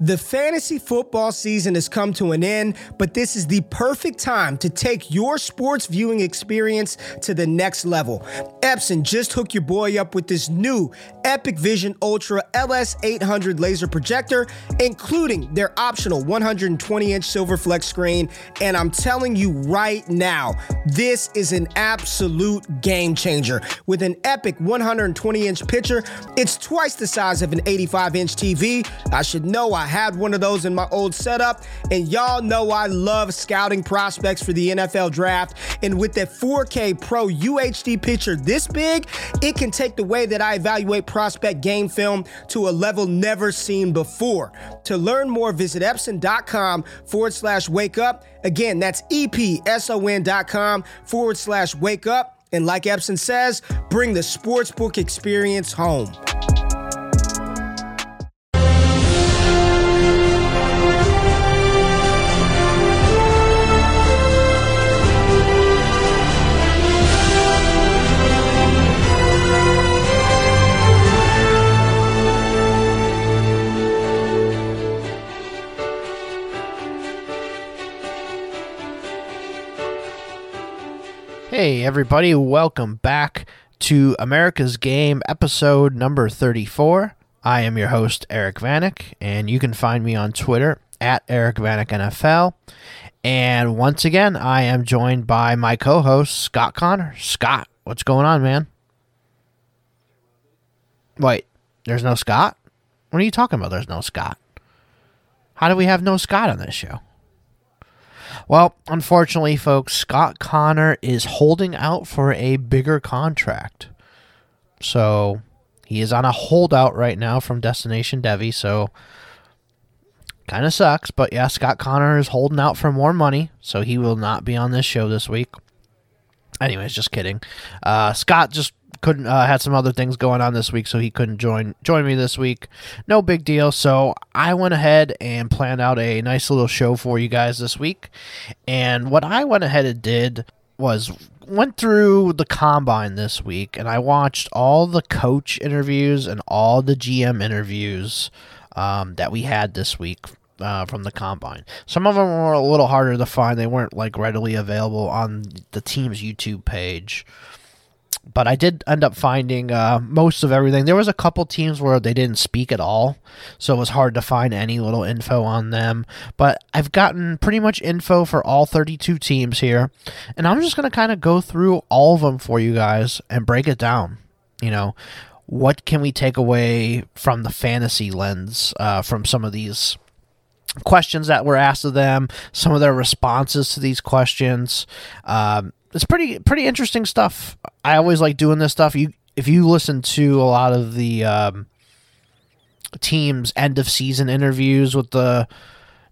The fantasy football season has come to an end, but this is the perfect time to take your sports viewing experience to the next level. Epson just hooked your boy up with this new EpiqVision Ultra LS800 laser projector, including their optional 120 inch silver flex screen. And I'm telling you right now, this is an absolute game changer. With an epic 120 inch picture, it's twice the size of an 85 inch TV. I should know I had one of those in my old setup, and y'all know I love scouting prospects for the NFL draft. And with that 4K Pro UHD picture this big, it can take the way that I evaluate prospect game film to a level never seen before. To learn more, visit Epson.com forward slash wake up. Again, that's EPSON.com forward slash wake up. And like Epson says, bring the sportsbook experience home. Hey, everybody, welcome back to America's Game episode number 34. I am your host, Eric Vanek, and you can find me on Twitter at Eric Vanek NFL. And once again, I am joined by my co host, Scott Connor. Scott, what's going on, man? Wait, there's no Scott? What are you talking about? There's no Scott. How do we have no Scott on this show? Well, unfortunately, folks, Scott Connor is holding out for a bigger contract. So he is on a holdout right now from Destination Devy. So kind of sucks. But yeah, Scott Connor is holding out for more money. So he will not be on this show this week. Anyways, just kidding. Uh, Scott just couldn't uh, had some other things going on this week, so he couldn't join join me this week. No big deal. So I went ahead and planned out a nice little show for you guys this week. And what I went ahead and did was went through the combine this week, and I watched all the coach interviews and all the GM interviews um, that we had this week uh, from the combine. Some of them were a little harder to find; they weren't like readily available on the team's YouTube page but I did end up finding uh, most of everything. There was a couple teams where they didn't speak at all, so it was hard to find any little info on them. But I've gotten pretty much info for all 32 teams here, and I'm just to kind of go through all of them for you guys and break it down. You know, what can we take away from the fantasy lens uh, from some of these questions that were asked of them, some of their responses to these questions. Um, it's pretty pretty interesting stuff. I always like doing this stuff. You if you listen to a lot of the um, teams end of season interviews with the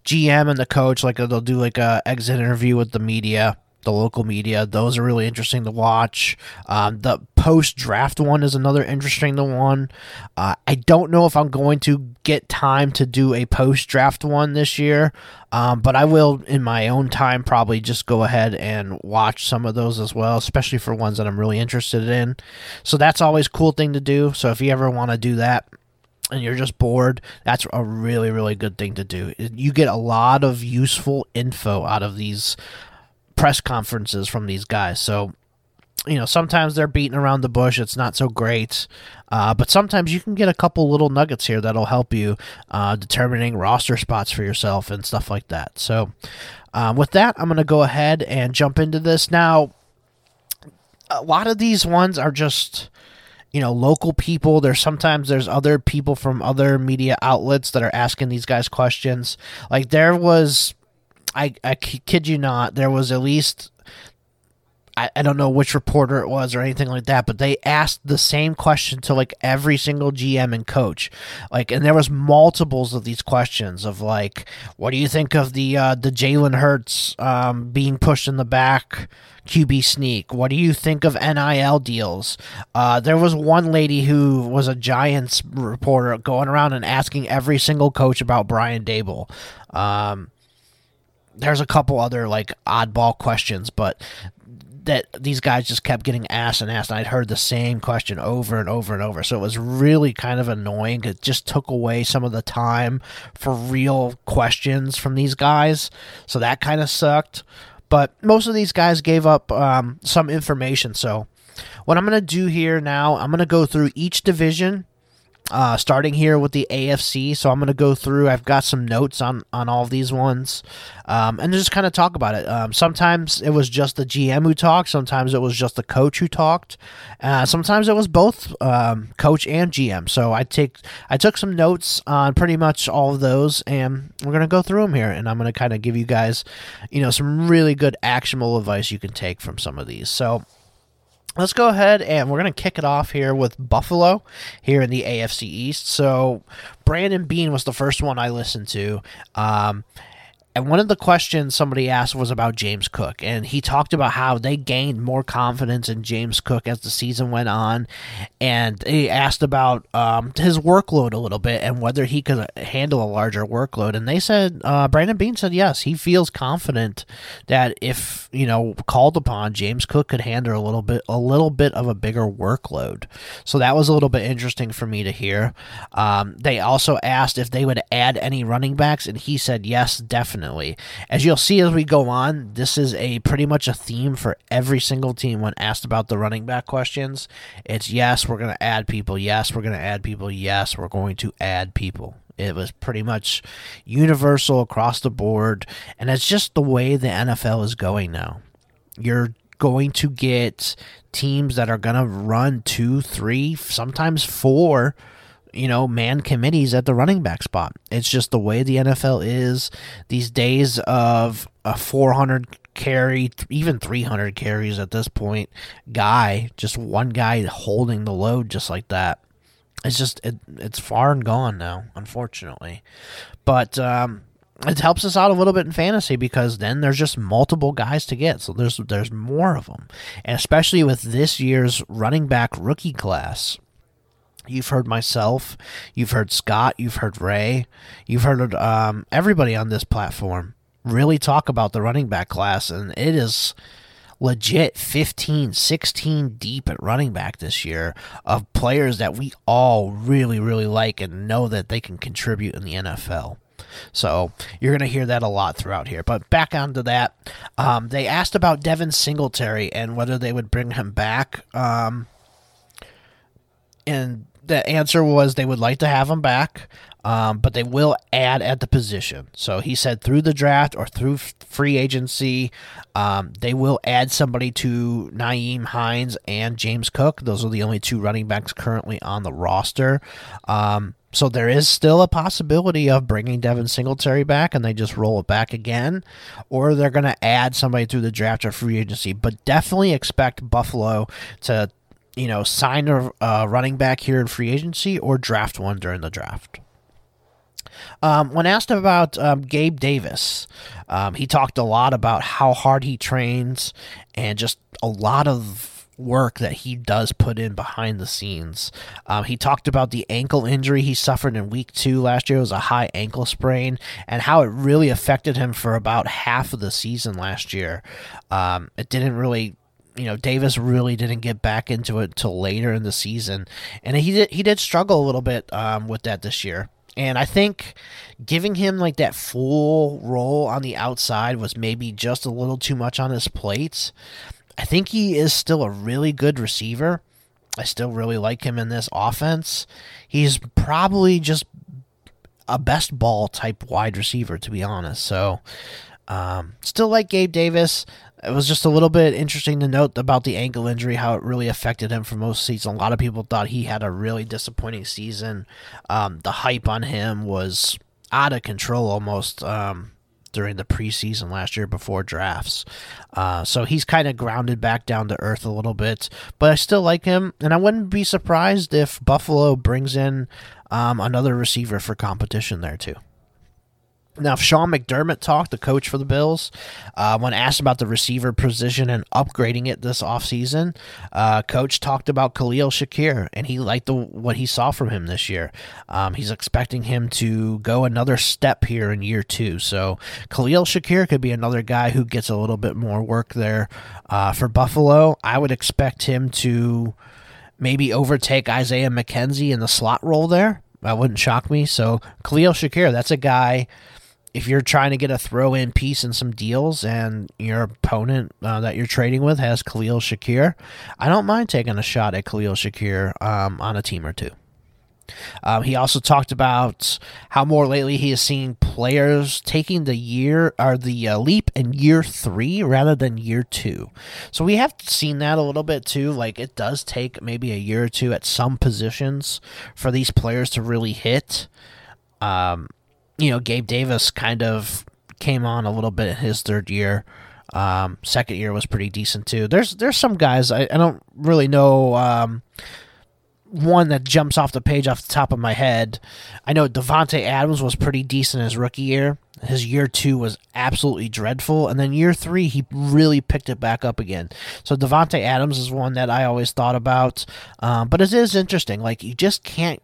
GM and the coach, like they'll do like a exit interview with the media the local media. Those are really interesting to watch. Um, the post draft one is another interesting one. Uh, I don't know if I'm going to get time to do a post draft one this year, um, but I will in my own time probably just go ahead and watch some of those as well, especially for ones that I'm really interested in. So that's always cool thing to do. So if you ever want to do that, and you're just bored, that's a really, really good thing to do. You get a lot of useful info out of these press conferences from these guys. So, you know, sometimes they're beating around the bush. It's not so great. Uh, but sometimes you can get a couple little nuggets here that'll help you uh, determining roster spots for yourself and stuff like that. So, um, with that, I'm going to go ahead and jump into this. Now, a lot of these ones are just you know local people there's sometimes there's other people from other media outlets that are asking these guys questions like there was I, I kid you not, there was at least I, I don't know which reporter it was or anything like that, but they asked the same question to like every single GM and coach. Like and there was multiples of these questions of like, what do you think of the uh the Jalen Hurts um being pushed in the back QB sneak? What do you think of NIL deals? Uh there was one lady who was a Giants reporter going around and asking every single coach about Brian Daboll. Um there's a couple other like oddball questions, but that these guys just kept getting asked and asked. And I'd heard the same question over and over and over. So it was really kind of annoying. It just took away some of the time for real questions from these guys. So that kind of sucked. But most of these guys gave up um, some information. So what I'm going to do here now, I'm going to go through each division uh, starting here with the AFC, so I'm going to go through. I've got some notes on on all these ones, um, and just kind of talk about it. Um, sometimes it was just the GM who talked. Sometimes it was just the coach who talked. Uh, sometimes it was both um, coach and GM. So I take I took some notes on pretty much all of those, and we're going to go through them here. And I'm going to kind of give you guys, you know, some really good actionable advice you can take from some of these. So let's go ahead and we're going to kick it off here with Buffalo here in the AFC East. So, Brandon Beane was the first one I listened to. Um, and one of the questions somebody asked was about James Cook, and he talked about how they gained more confidence in James Cook as the season went on, and he asked about um, his workload a little bit and whether he could handle a larger workload. And they said uh, Brandon Beane said yes, he feels confident that if you know called upon, James Cook could handle a little bit a little bit of a bigger workload. So that was a little bit interesting for me to hear. Um, they also asked if they would add any running backs, and he said yes, definitely definitely. As you'll see as we go on, this is a pretty much a theme for every single team when asked about the running back questions. It's yes, we're going to add people. Yes, we're going to add people. Yes, we're going to add people. It was pretty much universal across the board, and it's just the way the NFL is going now. You're going to get teams that are going to run two, three, sometimes four you know, man committees at the running back spot. It's just the way the NFL is these days of a 400 carry, even 300 carries at this point, guy, just one guy holding the load just like that. It's just, it, it's far and gone now, unfortunately. But, um, it helps us out a little bit in fantasy because then there's just multiple guys to get. So there's there's more of them. And especially with this year's running back rookie class, You've heard myself, you've heard Scott, you've heard Ray, you've heard um, everybody on this platform really talk about the running back class, and it is legit 15, 16 deep at running back this year of players that we all really, really like and know that they can contribute in the NFL. So you're going to hear that a lot throughout here. But back onto that, um, they asked about Devin Singletary and whether they would bring him back. Um, and the answer was they would like to have him back, um, but they will add at the position. So he said through the draft or through free agency, um, they will add somebody to Nyheim Hines and James Cook. Those are the only two running backs currently on the roster. Um, so there is still a possibility of bringing Devin Singletary back and they just roll it back again, or they're going to add somebody through the draft or free agency. But definitely expect Buffalo to you know, sign a running back here in free agency or draft one during the draft. Um, when asked about um, Gabe Davis, um, he talked a lot about how hard he trains and just a lot of work that he does put in behind the scenes. Um, he talked about the ankle injury he suffered in week two last year. It was a high ankle sprain and how it really affected him for about half of the season last year. Um, it didn't really you know Davis really didn't get back into it till later in the season, and he did he did struggle a little bit um, with that this year. And I think giving him like that full role on the outside was maybe just a little too much on his plates. I think he is still a really good receiver. I still really like him in this offense. He's probably just a best ball type wide receiver, to be honest. So, um, still like Gabe Davis it was just a little bit interesting to note about the ankle injury, how it really affected him for most seasons. A lot of people thought he had a really disappointing season. Um, the hype on him was out of control almost um, during the preseason last year before drafts. Uh, so he's kind of grounded back down to earth a little bit, but I still like him, and I wouldn't be surprised if Buffalo brings in um, another receiver for competition there too. Now, if Sean McDermott talked, the coach for the Bills, uh, when asked about the receiver position and upgrading it this offseason, uh, coach talked about Khalil Shakir, and he liked the what he saw from him this year. Um, he's expecting him to go another step here in year two. So, Khalil Shakir could be another guy who gets a little bit more work there uh, for Buffalo. I would expect him to maybe overtake Isaiah McKenzie in the slot role there. That wouldn't shock me. So, Khalil Shakir, that's a guy if you're trying to get a throw in piece in some deals and your opponent uh, that you're trading with has Khalil Shakir, I don't mind taking a shot at Khalil Shakir um, on a team or two. Um, he also talked about how more lately he is seeing players taking the year or the uh, leap in year three rather than year two. So we have seen that a little bit too. Like it does take maybe a year or two at some positions for these players to really hit. Um, you know, Gabe Davis kind of came on a little bit in his third year. Um, second year was pretty decent too. There's there's some guys I, I don't really know um, one that jumps off the page off the top of my head. I know Davante Adams was pretty decent his rookie year. His year two was absolutely dreadful, and then year three he really picked it back up again. So Davante Adams is one that I always thought about, um, but it is interesting. Like you just can't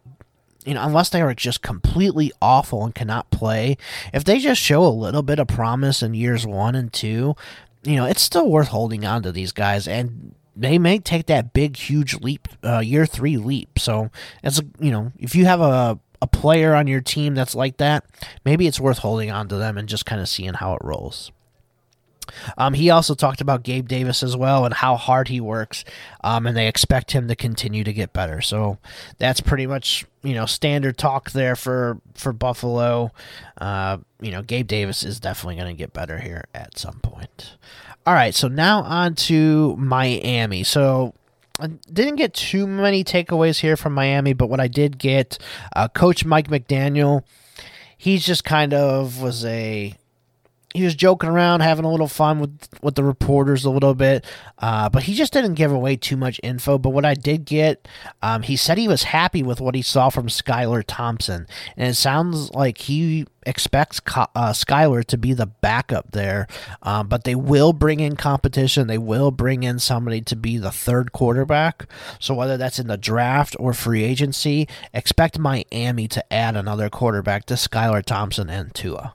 you know, unless they are just completely awful and cannot play, if they just show a little bit of promise in years one and two, you know, it's still worth holding on to these guys and they may take that big, huge leap, uh, year three leap. So it's, you know, if you have a, a player on your team that's like that, maybe it's worth holding on to them and just kind of seeing how it rolls. Um, he also talked about Gabe Davis as well and how hard he works, um, and they expect him to continue to get better. So that's pretty much you know standard talk there for for Buffalo. Uh, you know, Gabe Davis is definitely going to get better here at some point. All right, so now on to Miami. So I didn't get too many takeaways here from Miami, but what I did get, uh, Coach Mike McDaniel, he's just kind of was a he was joking around, having a little fun with with the reporters a little bit, uh, but he just didn't give away too much info. But what I did get, um, he said he was happy with what he saw from Skylar Thompson, and it sounds like he expects uh, Skylar to be the backup there. Um, but they will bring in competition. They will bring in somebody to be the third quarterback. So whether that's in the draft or free agency, expect Miami to add another quarterback to Skylar Thompson and Tua.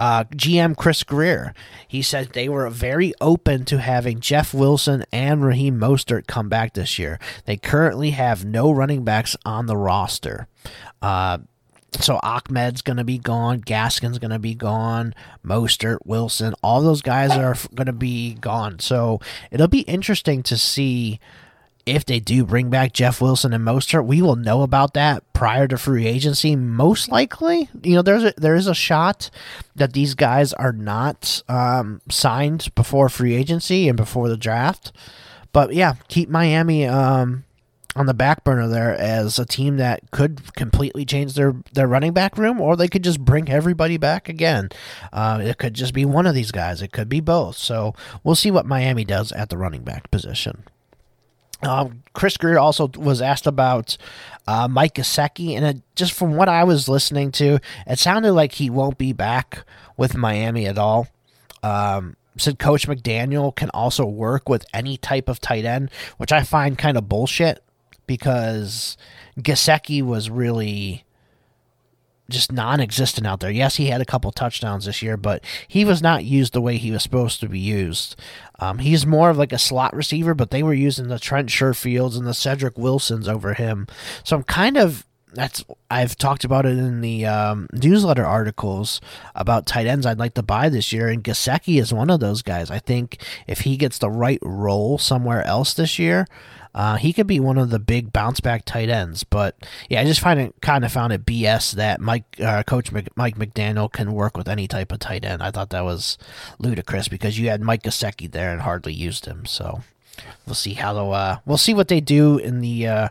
Uh, GM Chris Grier, he said they were very open to having Jeff Wilson and Raheem Mostert come back this year. They currently have no running backs on the roster. Uh, so Ahmed's going to be gone, Gaskin's going to be gone, Mostert, Wilson, all those guys are going to be gone. So it'll be interesting to see if they do bring back Jeff Wilson and Mostert, we will know about that prior to free agency. Most likely, you know, there's a, there is a shot that these guys are not um, signed before free agency and before the draft. But yeah, keep Miami um, on the back burner there as a team that could completely change their, their running back room, or they could just bring everybody back again. Uh, it could just be one of these guys. It could be both. So we'll see what Miami does at the running back position. Um, Chris Grier also was asked about uh, Mike Gesicki, and it, just from what I was listening to, it sounded like he won't be back with Miami at all. Um, said Coach McDaniel can also work with any type of tight end, which I find kind of bullshit because Gesicki was really just non-existent out there. Yes, he had a couple touchdowns this year, but he was not used the way he was supposed to be used. Um, he's more of like a slot receiver, but they were using the Trent Sherfields and the Cedric Wilsons over him. So I'm kind of that's I've talked about it in the um, newsletter articles about tight ends I'd like to buy this year, and Gesicki is one of those guys. I think if he gets the right role somewhere else this year, uh, he could be one of the big bounce back tight ends, but yeah, I just find it kind of found it BS that Mike, uh, Coach Mc, Mike McDaniel can work with any type of tight end. I thought that was ludicrous because you had Mike Gesicki there and hardly used him. So we'll see how the uh, we'll see what they do in the uh,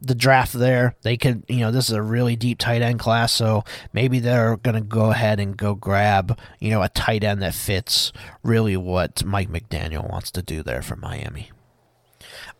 the draft there. They could, you know, this is a really deep tight end class, so maybe they're going to go ahead and go grab, you know, a tight end that fits really what Mike McDaniel wants to do there for Miami.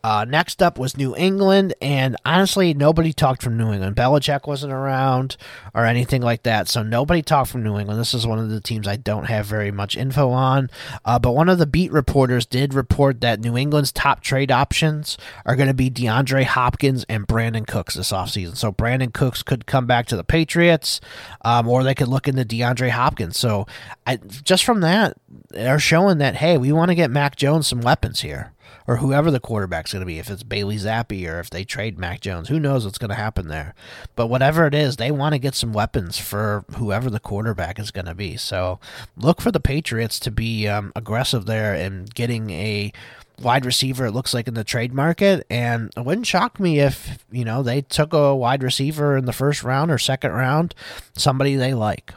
Uh, next up was New England, and honestly, nobody talked from New England. Belichick wasn't around or anything like that, so nobody talked from New England. This is one of the teams I don't have very much info on. Uh, but one of the beat reporters did report that New England's top trade options are going to be DeAndre Hopkins and Brandin Cooks this offseason. So Brandin Cooks could come back to the Patriots, um, or they could look into DeAndre Hopkins. So I, just from that, they're showing that, hey, we want to get Mac Jones some weapons here or whoever the quarterback's going to be, if it's Bailey Zappe or if they trade Mac Jones, who knows what's going to happen there. But whatever it is, they want to get some weapons for whoever the quarterback is going to be. So look for the Patriots to be um, aggressive there and getting a wide receiver it looks like in the trade market and it wouldn't shock me if you know they took a wide receiver in the first round or second round somebody they like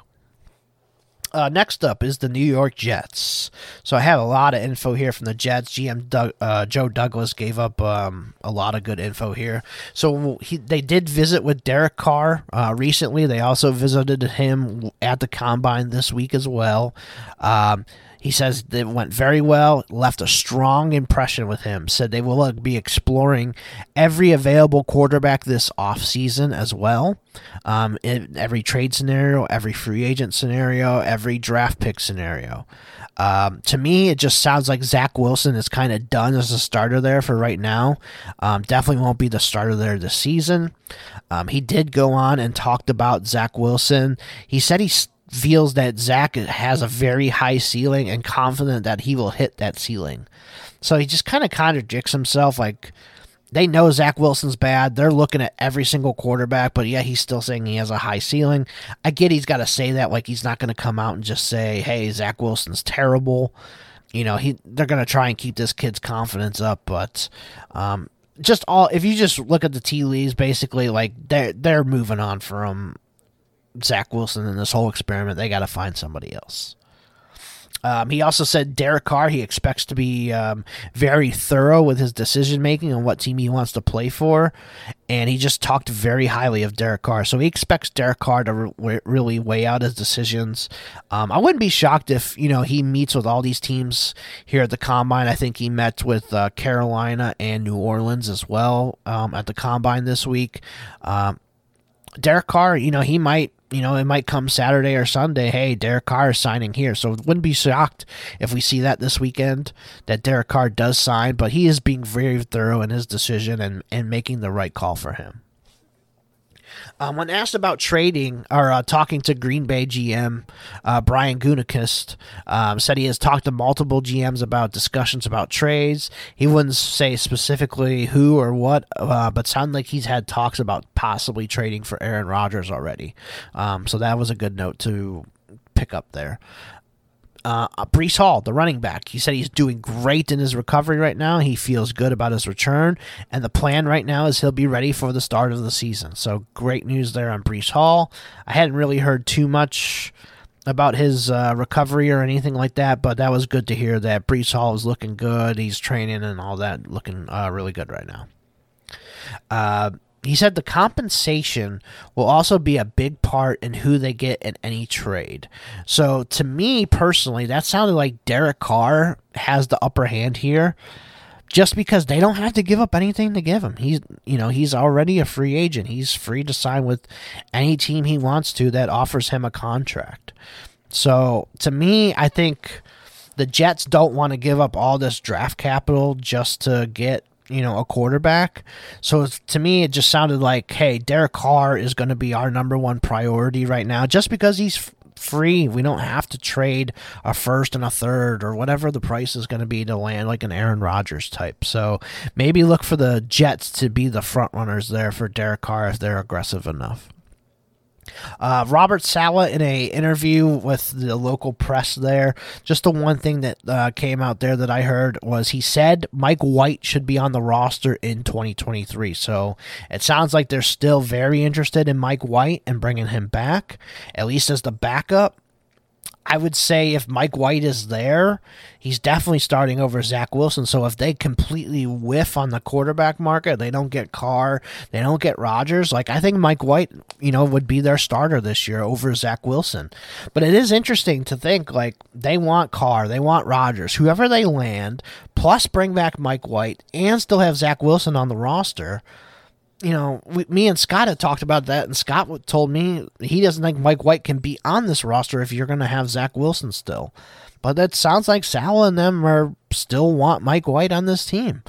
uh, next up is the New York Jets. So I have a lot of info here from the Jets. GM Doug, uh, Joe Douglas gave up um, a lot of good info here. So he, they did visit with Derek Carr uh, recently. They also visited him at the combine this week as well. Um, he says it went very well, left a strong impression with him. Said they will uh, be exploring every available quarterback this offseason as well. Um, in every trade scenario, every free agent scenario, every draft pick scenario. Um, to me, it just sounds like Zach Wilson is kind of done as a starter there for right now. Um, definitely won't be the starter there this season. Um, he did go on and talked about Zach Wilson. He said he's feels that Zach has a very high ceiling and confident that he will hit that ceiling. So he just kind of contradicts himself. Like they know Zach Wilson's bad. They're looking at every single quarterback, but yeah, he's still saying he has a high ceiling. I get he's got to say that. Like he's not going to come out and just say, "Hey, Zach Wilson's terrible." You know, he they're going to try and keep this kid's confidence up, but um, just all if you just look at the tea leaves, basically like they're they're moving on from Zach Wilson in this whole experiment. They got to find somebody else. Um, he also said Derek Carr, he expects to be um, very thorough with his decision making on what team he wants to play for. And he just talked very highly of Derek Carr. So he expects Derek Carr to re- really weigh out his decisions. Um, I wouldn't be shocked if, you know, he meets with all these teams here at the Combine. I think he met with uh, Carolina and New Orleans as well um, at the Combine this week. Um, Derek Carr, you know, he might you know, it might come Saturday or Sunday. Hey, Derek Carr is signing here. So wouldn't be shocked if we see that this weekend that Derek Carr does sign, but he is being very thorough in his decision and, and making the right call for him. Um, when asked about trading or uh, talking to Green Bay GM uh, Brian Gutekunst, um, said he has talked to multiple GMs about discussions about trades. He wouldn't say specifically who or what, uh, but sounded like he's had talks about possibly trading for Aaron Rodgers already. Um, so that was a good note to pick up there. Uh, Breece Hall, the running back, he said he's doing great in his recovery right now. He feels good about his return, and the plan right now is he'll be ready for the start of the season. So great news there on Breece Hall. I hadn't really heard too much about his uh, recovery or anything like that, but that was good to hear that Breece Hall is looking good. He's training and all that, looking uh, really good right now. He said the compensation will also be a big part in who they get in any trade. So to me personally, that sounded like Derek Carr has the upper hand here just because they don't have to give up anything to give him. He's you know, he's already a free agent. He's free to sign with any team he wants to that offers him a contract. So to me, I think the Jets don't want to give up all this draft capital just to get you know, a quarterback. So to me, it just sounded like, hey, Derek Carr is going to be our number one priority right now, just because he's free. We don't have to trade a first and a third or whatever the price is going to be to land like an Aaron Rodgers type. So maybe look for the Jets to be the front runners there for Derek Carr if they're aggressive enough. Uh, Robert Saleh, in a interview with the local press there, just the one thing that uh, came out there that I heard was he said Mike White should be on the roster in 2023. So it sounds like they're still very interested in Mike White and bringing him back, at least as the backup. I would say if Mike White is there, he's definitely starting over Zach Wilson. So if they completely whiff on the quarterback market, they don't get Carr, they don't get Rodgers. Like I think Mike White, you know, would be their starter this year over Zach Wilson. But it is interesting to think like they want Carr, they want Rodgers, whoever they land, plus bring back Mike White and still have Zach Wilson on the roster you know, we, me and Scott had talked about that, and Scott told me he doesn't think Mike White can be on this roster if you're going to have Zach Wilson still. But that sounds like Sal and them are still want Mike White on this team.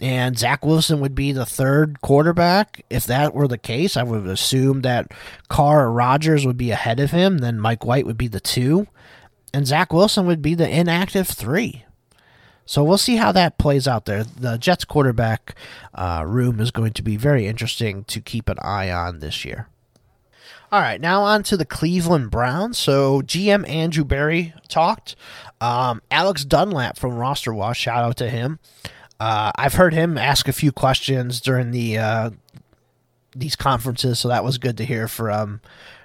And Zach Wilson would be the third quarterback. If that were the case, I would assume that Carr or Rodgers would be ahead of him. Then Mike White would be the two. And Zach Wilson would be the inactive three. So we'll see how that plays out there. The Jets quarterback uh, room is going to be very interesting to keep an eye on this year. All right, now on to the Cleveland Browns. So GM Andrew Berry talked. Um, Alex Dunlap from Roster Watch, shout out to him. Uh, I've heard him ask a few questions during the uh, these conferences, so that was good to hear from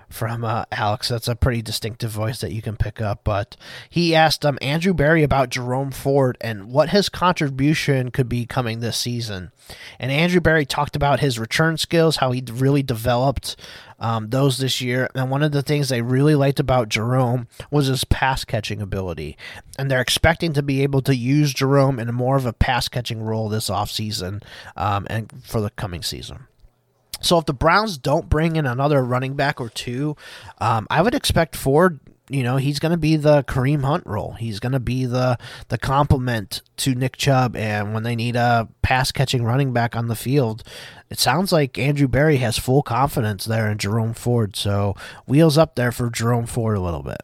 from uh, Alex. That's a pretty distinctive voice that you can pick up. But he asked um, Andrew Berry about Jerome Ford and what his contribution could be coming this season. And Andrew Berry talked about his return skills, how he really developed um, those this year. And one of the things they really liked about Jerome was his pass catching ability. And they're expecting to be able to use Jerome in more of a pass catching role this offseason um, and for the coming season. So if the Browns don't bring in another running back or two, um, I would expect Ford. You know, he's going to be the Kareem Hunt role. He's going to be the the complement to Nick Chubb. And when they need a pass catching running back on the field, it sounds like Andrew Berry has full confidence there in Jerome Ford. So wheels up there for Jerome Ford a little bit.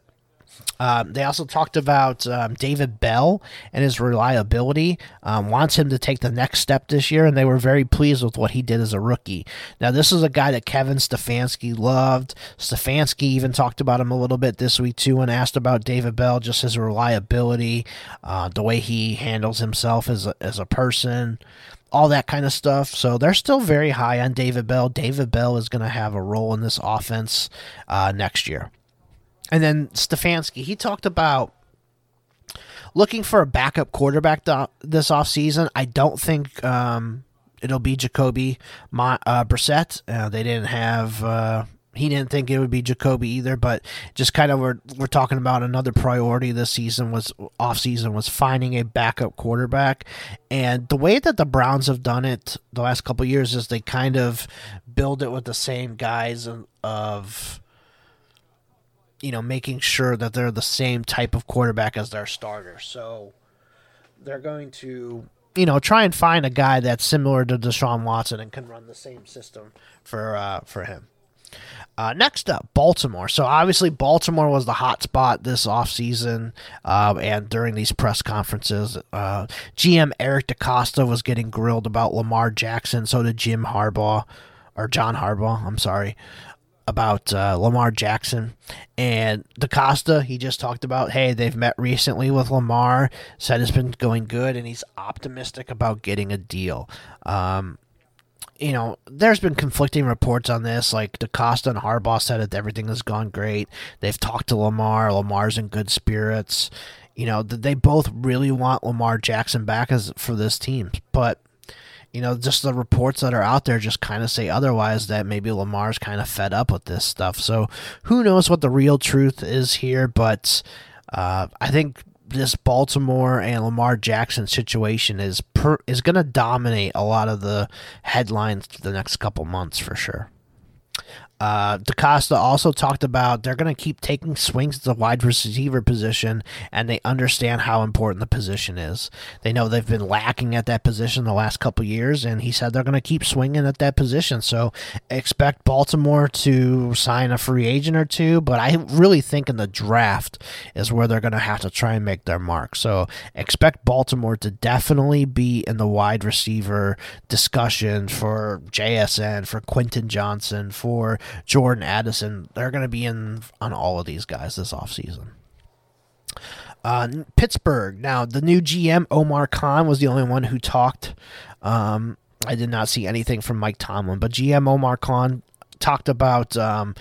Um, they also talked about um, David Bell and his reliability. Um, wants him to take the next step this year, and they were very pleased with what he did as a rookie. Now, this is a guy that Kevin Stefanski loved. Stefanski even talked about him a little bit this week too, and asked about David Bell, just his reliability, uh, the way he handles himself as a, as a person all that kind of stuff. So they're still very high on David Bell. David Bell is going to have a role in this offense uh, next year. And then Stefanski, he talked about looking for a backup quarterback th- this offseason. I don't think um, it'll be Jacoby uh, Brissett. Uh, they didn't have. Uh, he didn't think it would be Jacoby either, but just kind of we're, we're talking about another priority this season was off season was finding a backup quarterback, and the way that the Browns have done it the last couple years is they kind of build it with the same guys of you know, making sure that they're the same type of quarterback as their starter. So they're going to, you know, try and find a guy that's similar to Deshaun Watson and can run the same system for uh, for him. Uh, next up, Baltimore. So obviously, Baltimore was the hot spot this offseason uh, and during these press conferences. Uh, GM Eric DeCosta was getting grilled about Lamar Jackson. So did Jim Harbaugh, or John Harbaugh, I'm sorry about uh, Lamar Jackson and DeCosta. He just talked about, hey, they've met recently with Lamar, said it's been going good, and he's optimistic about getting a deal. Um, you know, there's been conflicting reports on this. Like DeCosta and Harbaugh said that everything has gone great. They've talked to Lamar. Lamar's in good spirits. You know, they both really want Lamar Jackson back as for this team, but you know, just the reports that are out there just kind of say otherwise that maybe Lamar's kind of fed up with this stuff. So who knows what the real truth is here, but uh, I think this Baltimore and Lamar Jackson situation is per, is going to dominate a lot of the headlines the next couple months for sure. Uh, DeCosta also talked about they're going to keep taking swings at the wide receiver position, and they understand how important the position is. They know they've been lacking at that position the last couple years, and he said they're going to keep swinging at that position. So expect Baltimore to sign a free agent or two, but I really think in the draft is where they're going to have to try and make their mark. So expect Baltimore to definitely be in the wide receiver discussion for JSN, for Quentin Johnson, for Jordan Addison. They're going to be in on all of these guys this offseason. Uh, Pittsburgh. Now, the new GM, Omar Khan, was the only one who talked. Um, I did not see anything from Mike Tomlin, but GM Omar Khan talked about um,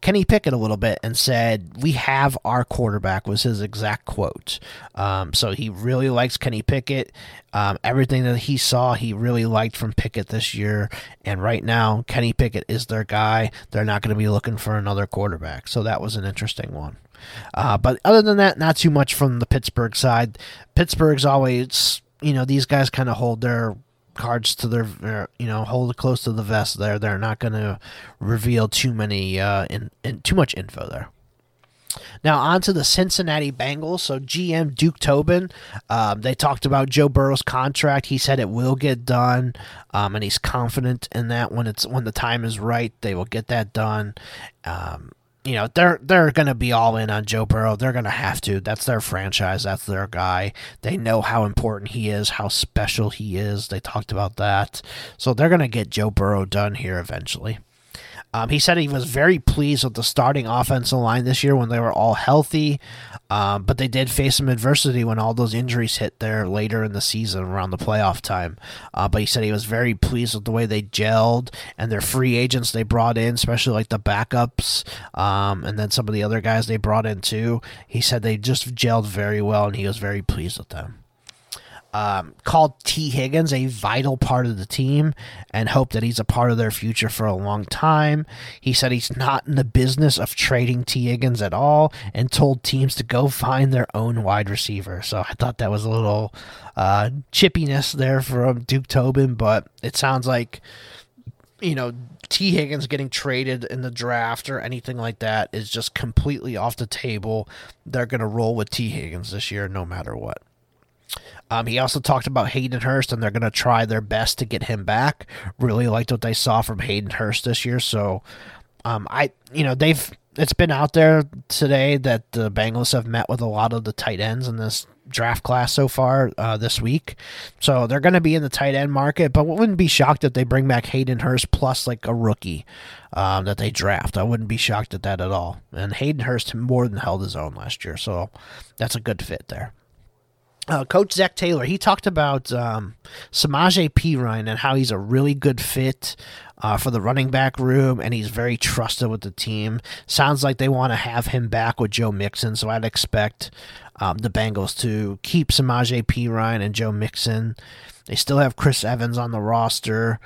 Kenny Pickett a little bit and said, "We have our quarterback," was his exact quote. Um, so he really likes Kenny Pickett. Um, everything that he saw, he really liked from Pickett this year. And right now, Kenny Pickett is their guy. They're not going to be looking for another quarterback. So that was an interesting one. Uh, but other than that, not too much from the Pittsburgh side. Pittsburgh's always, you know, these guys kind of hold their cards to their, you know, hold it close to the vest there. They're not going to reveal too many, uh, in, in too much info there. Now on to the Cincinnati Bengals. So GM Duke Tobin, um, they talked about Joe Burrow's contract. He said it will get done, um, and he's confident in that when it's when the time is right, they will get that done. Um, you know they're they're going to be all in on Joe Burrow. They're going to have to. That's their franchise. That's their guy. They know how important he is, how special he is. They talked about that. So they're going to get Joe Burrow done here eventually. Um, he said he was very pleased with the starting offensive line this year when they were all healthy, um, but they did face some adversity when all those injuries hit there later in the season around the playoff time. Uh, but he said he was very pleased with the way they gelled and their free agents they brought in, especially like the backups um, and then some of the other guys they brought in too. He said they just gelled very well and he was very pleased with them um, called Tee Higgins a vital part of the team and hope that he's a part of their future for a long time. He said he's not in the business of trading Tee Higgins at all and told teams to go find their own wide receiver. So I thought that was a little uh, chippiness there from Duke Tobin, but it sounds like, you know, Tee Higgins getting traded in the draft or anything like that is just completely off the table. They're going to roll with Tee Higgins this year no matter what. Um, he also talked about Hayden Hurst, and they're going to try their best to get him back. Really liked what they saw from Hayden Hurst this year. So, um, I, you know, they've it's been out there today that the Bengals have met with a lot of the tight ends in this draft class so far uh, this week. So they're going to be in the tight end market, but wouldn't be shocked if they bring back Hayden Hurst plus like a rookie um, that they draft. I wouldn't be shocked at that at all. And Hayden Hurst more than held his own last year, so that's a good fit there uh, Coach Zac Taylor, he talked about um, Samaje Perine and how he's a really good fit uh, for the running back room, and he's very trusted with the team. Sounds like they want to have him back with Joe Mixon, so I'd expect um, the Bengals to keep Samaje Perine and Joe Mixon. They still have Chris Evans on the roster.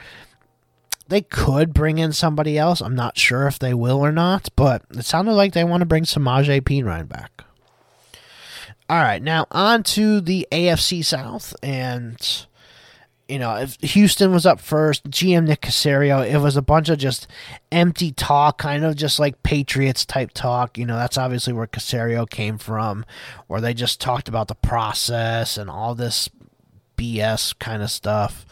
They could bring in somebody else. I'm not sure if they will or not, but it sounded like they want to bring Samaje Perine back. All right, now on to the AFC South, and you know, Houston was up first, GM Nick Caserio, it was a bunch of just empty talk, kind of just like Patriots type talk. You know, that's obviously where Caserio came from, where they just talked about the process and all this BS kind of stuff.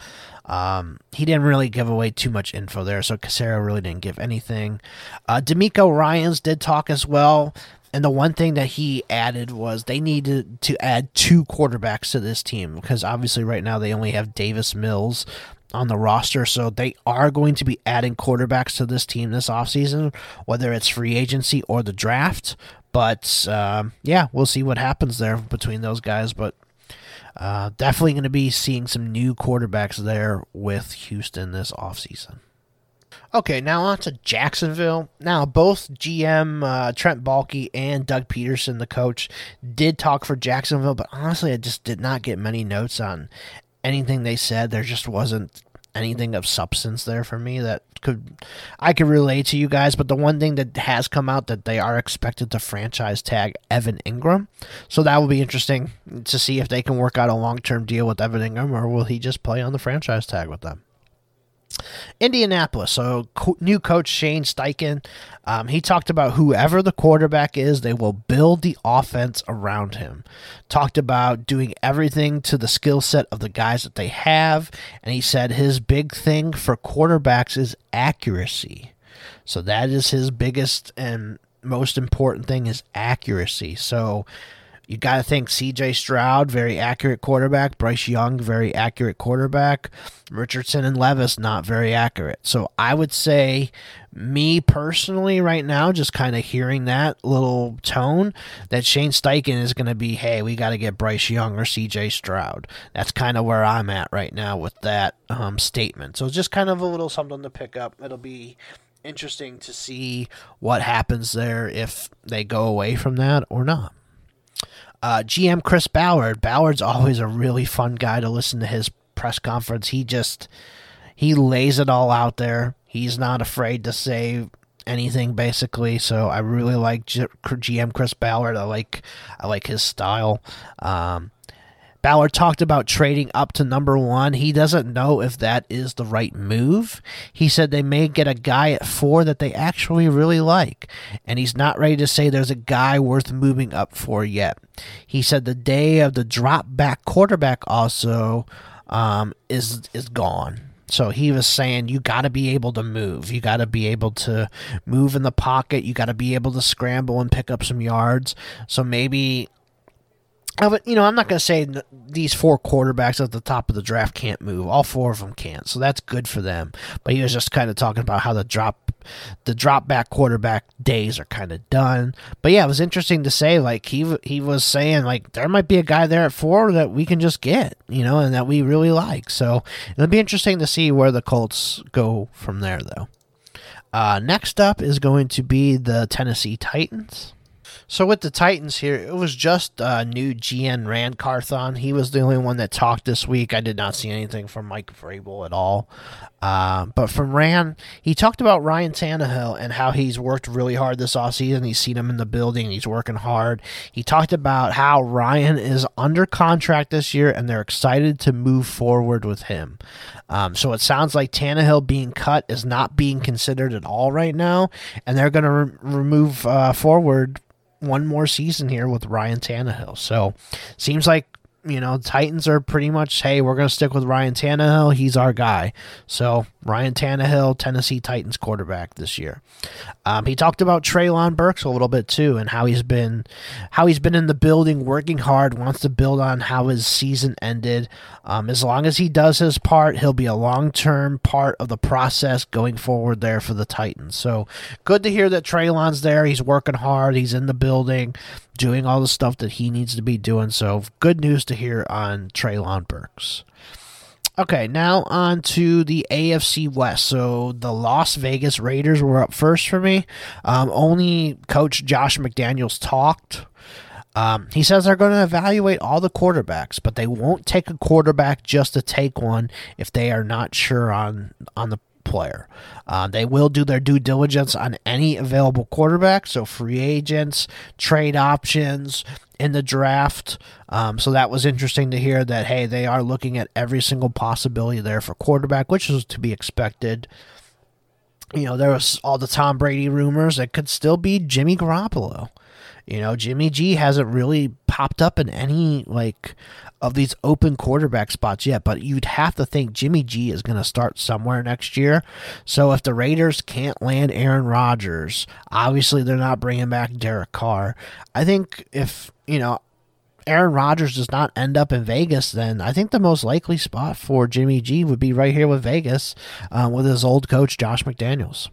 Um, he didn't really give away too much info there, so Caserio really didn't give anything. Uh, DeMeco Ryans did talk as well, and the one thing that he added was they needed to add two quarterbacks to this team because obviously right now they only have Davis Mills on the roster. So they are going to be adding quarterbacks to this team this offseason, whether it's free agency or the draft. But uh, yeah, we'll see what happens there between those guys. But uh, definitely going to be seeing some new quarterbacks there with Houston this offseason. Okay, now on to Jacksonville. Now, both GM uh, Trent Baalke and Doug Pederson, the coach, did talk for Jacksonville, but honestly, I just did not get many notes on anything they said. There just wasn't anything of substance there for me that could I could relate to you guys. But the one thing that has come out that they are expected to franchise tag Evan Engram. so that will be interesting to see if they can work out a long term deal with Evan Engram or will he just play on the franchise tag with them? Indianapolis. So new coach Shane Steichen, um, he talked about whoever the quarterback is, they will build the offense around him. Talked about doing everything to the skill set of the guys that they have, and he said his big thing for quarterbacks is accuracy. So that is his biggest and most important thing is accuracy. So you got to think CJ Stroud, very accurate quarterback. Bryce Young, very accurate quarterback. Richardson and Levis, not very accurate. So I would say, me personally, right now, just kind of hearing that little tone, that Shane Steichen is going to be, hey, we got to get Bryce Young or CJ Stroud. That's kind of where I'm at right now with that um, statement. So just kind of a little something to pick up. It'll be interesting to see what happens there if they go away from that or not. Uh, GM Chris Ballard. Ballard's always a really fun guy to listen to his press conference. He just he lays it all out there. He's not afraid to say anything basically. So I really like G- GM Chris Ballard. I like I like his style. Um, Ballard talked about trading up to number one. He doesn't know if that is the right move. He said they may get a guy at four that they actually really like, and he's not ready to say there's a guy worth moving up for yet. He said the day of the drop back quarterback also um, is is gone. So he was saying you got to be able to move. You got to be able to move in the pocket. You got to be able to scramble and pick up some yards. So maybe you know, I'm not going to say these four quarterbacks at the top of the draft can't move. All four of them can't, so that's good for them. But he was just kind of talking about how the drop, the drop back quarterback days are kind of done. But yeah, it was interesting to say. Like he he was saying, like there might be a guy there at four that we can just get, you know, and that we really like. So it'll be interesting to see where the Colts go from there, though. Uh, next up is going to be the Tennessee Titans. So with the Titans here, it was just uh, new GM Ran Carthon. He was the only one that talked this week. I did not see anything from Mike Vrabel at all. Uh, but from Ran, he talked about Ryan Tannehill and how he's worked really hard this offseason. He's seen him in the building. He's working hard. He talked about how Ryan is under contract this year and they're excited to move forward with him. Um, so it sounds like Tannehill being cut is not being considered at all right now, and they're going to re- remove uh, forward one more season here with Ryan Tannehill. So seems like you know, Titans are pretty much, hey, we're going to stick with Ryan Tannehill. He's our guy. So, Ryan Tannehill, Tennessee Titans quarterback this year. Um, he talked about Treylon Burks a little bit too, and how he's been, how he's been in the building, working hard, wants to build on how his season ended. Um, as long as he does his part, he'll be a long-term part of the process going forward there for the Titans. So, good to hear that Treylon's there. He's working hard. He's in the building doing all the stuff that he needs to be doing. So good news to hear on Treylon Burks. Okay, now on to the AFC West. So the Las Vegas Raiders were up first for me. Um, only coach Josh McDaniels talked. Um, he says they're going to evaluate all the quarterbacks, but they won't take a quarterback just to take one if they are not sure on on the player. Uh, they will do their due diligence on any available quarterback, so free agents, trade options in the draft. Um, so that was interesting to hear that, hey, they are looking at every single possibility there for quarterback, which was to be expected. You know, there was all the Tom Brady rumors. It could still be Jimmy Garoppolo. You know, Jimmy G hasn't really popped up in any like of these open quarterback spots yet, but you'd have to think Jimmy G is going to start somewhere next year. So if the Raiders can't land Aaron Rodgers, obviously they're not bringing back Derek Carr. I think if, you know, Aaron Rodgers does not end up in Vegas, then I think the most likely spot for Jimmy G would be right here with Vegas uh, with his old coach, Josh McDaniels.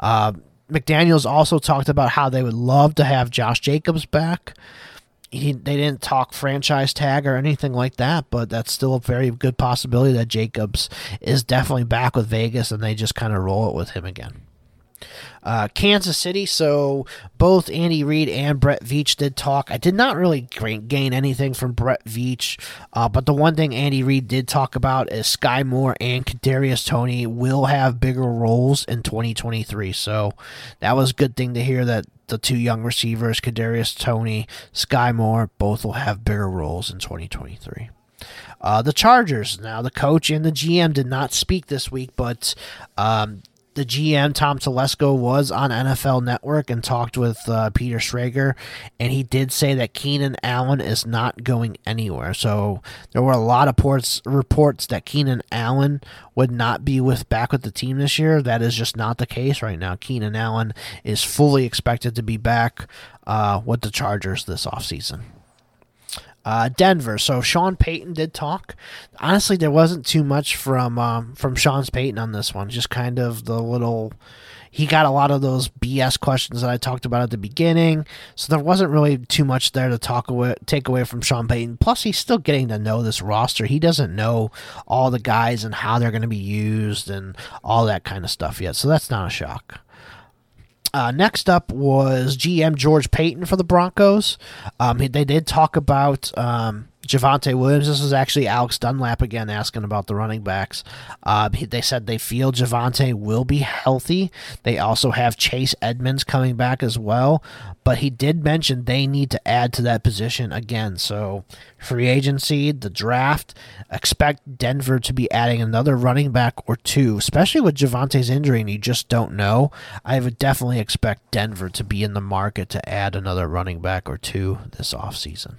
Uh, McDaniels also talked about how they would love to have Josh Jacobs back. He, they didn't talk franchise tag or anything like that, but that's still a very good possibility that Jacobs is definitely back with Vegas and they just kind of roll it with him again. Uh, Kansas City. So both Andy Reid and Brett Veach did talk. I did not really gain anything from Brett Veach, uh, but the one thing Andy Reid did talk about is Skyy Moore and Kadarius Toney will have bigger roles in 2023. So that was a good thing to hear that the two young receivers, Kadarius Toney, Skyy Moore, both will have bigger roles in 2023. Uh, the Chargers. Now, the coach and the GM did not speak this week, but um, the GM Tom Telesco was on NFL Network and talked with uh, Peter Schrager, and he did say that Keenan Allen is not going anywhere. So there were a lot of reports reports that Keenan Allen would not be with back with the team this year. That is just not the case right now. Keenan Allen is fully expected to be back uh, with the Chargers this offseason. Uh, Denver. So Sean Payton did talk. Honestly, there wasn't too much from um, from Sean's Payton on this one. Just kind of the little, he got a lot of those BS questions that I talked about at the beginning. So there wasn't really too much there to talk away, take away from Sean Payton. Plus, he's still getting to know this roster. He doesn't know all the guys and how they're going to be used and all that kind of stuff yet. So that's not a shock. Uh, next up was GM George Paton for the Broncos. Um, they did talk about um, Javonte Williams. This is actually Alex Dunlap again asking about the running backs. Uh, they said they feel Javonte will be healthy. They also have Chase Edmonds coming back as well. But he did mention they need to add to that position again. So, free agency, the draft, expect Denver to be adding another running back or two, especially with Javonte's injury and you just don't know. I would definitely expect Denver to be in the market to add another running back or two this offseason.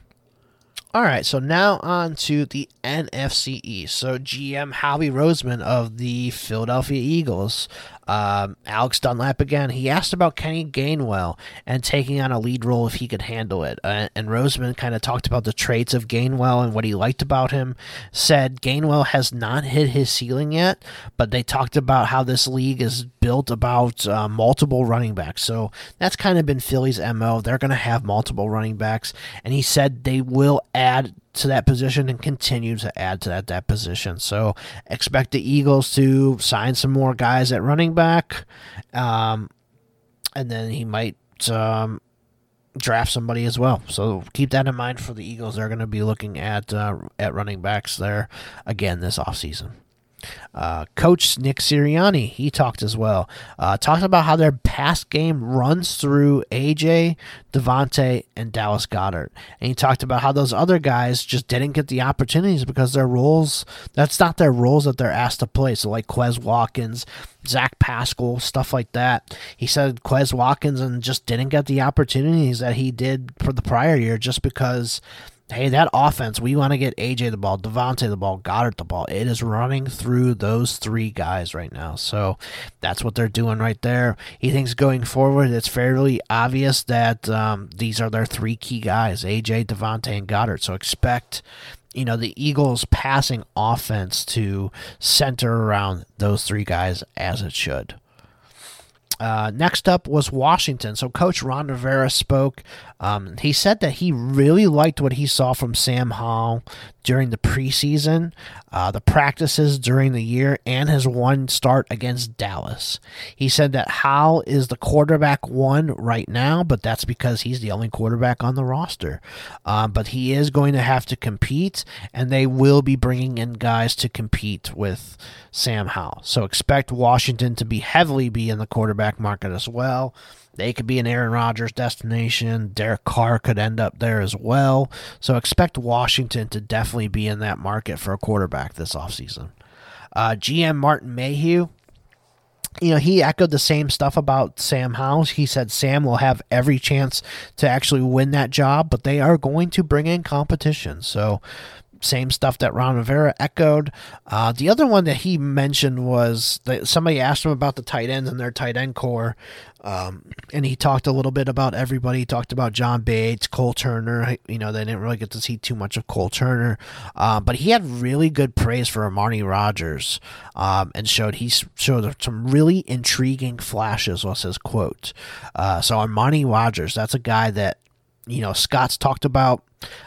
All right, so now on to the NFC East. So GM Howie Roseman of the Philadelphia Eagles um, Alex Dunlap again, he asked about Kenny Gainwell and taking on a lead role if he could handle it. Uh, and Roseman kind of talked about the traits of Gainwell and what he liked about him. Said Gainwell has not hit his ceiling yet, but they talked about how this league is built about uh, multiple running backs. So that's kind of been Philly's MO. They're going to have multiple running backs. And he said they will add to that position and continue to add to that that position. So expect the Eagles to sign some more guys at running back, um, and then he might um, draft somebody as well. So keep that in mind for the Eagles. They're going to be looking at uh, at running backs there again this offseason. Uh, Coach Nick Sirianni, he talked as well. Uh, talked about how their pass game runs through AJ, DeVonta, and Dallas Goedert. And he talked about how those other guys just didn't get the opportunities because their roles, that's not their roles that they're asked to play. So, like Quez Watkins, Zach Pascal, stuff like that. He said Quez Watkins and just didn't get the opportunities that he did for the prior year just because hey, that offense, we want to get AJ the ball, DeVonta the ball, Goedert the ball. It is running through those three guys right now. So that's what they're doing right there. He thinks going forward, it's fairly obvious that um, these are their three key guys AJ, DeVonta, and Goedert. So expect. You know, the Eagles' passing offense to center around those three guys as it should. Uh, next up was Washington. So Coach Ron Rivera spoke. Um, he said that he really liked what he saw from Sam Howell during the preseason, uh, the practices during the year, and his one start against Dallas. He said that Howell is the quarterback one right now, but that's because he's the only quarterback on the roster. Uh, but he is going to have to compete, and they will be bringing in guys to compete with Sam Howell. So expect Washington to be heavily be in the quarterback market as well. They could be an Aaron Rodgers destination. Derek Carr could end up there as well. So expect Washington to definitely be in that market for a quarterback this offseason. Uh, GM Martin Mayhew, you know, he echoed the same stuff about Sam Howell. He said Sam will have every chance to actually win that job, but they are going to bring in competition. So same stuff that Ron Rivera echoed. Uh, the other one that he mentioned was that somebody asked him about the tight ends and their tight end core. Um, and he talked a little bit about everybody. He talked about John Bates, Cole Turner. You know, they didn't really get to see too much of Cole Turner, uh, but he had really good praise for Armani Rogers, um, and showed he showed some really intriguing flashes. Was his quote? Uh, so Armani Rogers, that's a guy that you know Scott's talked about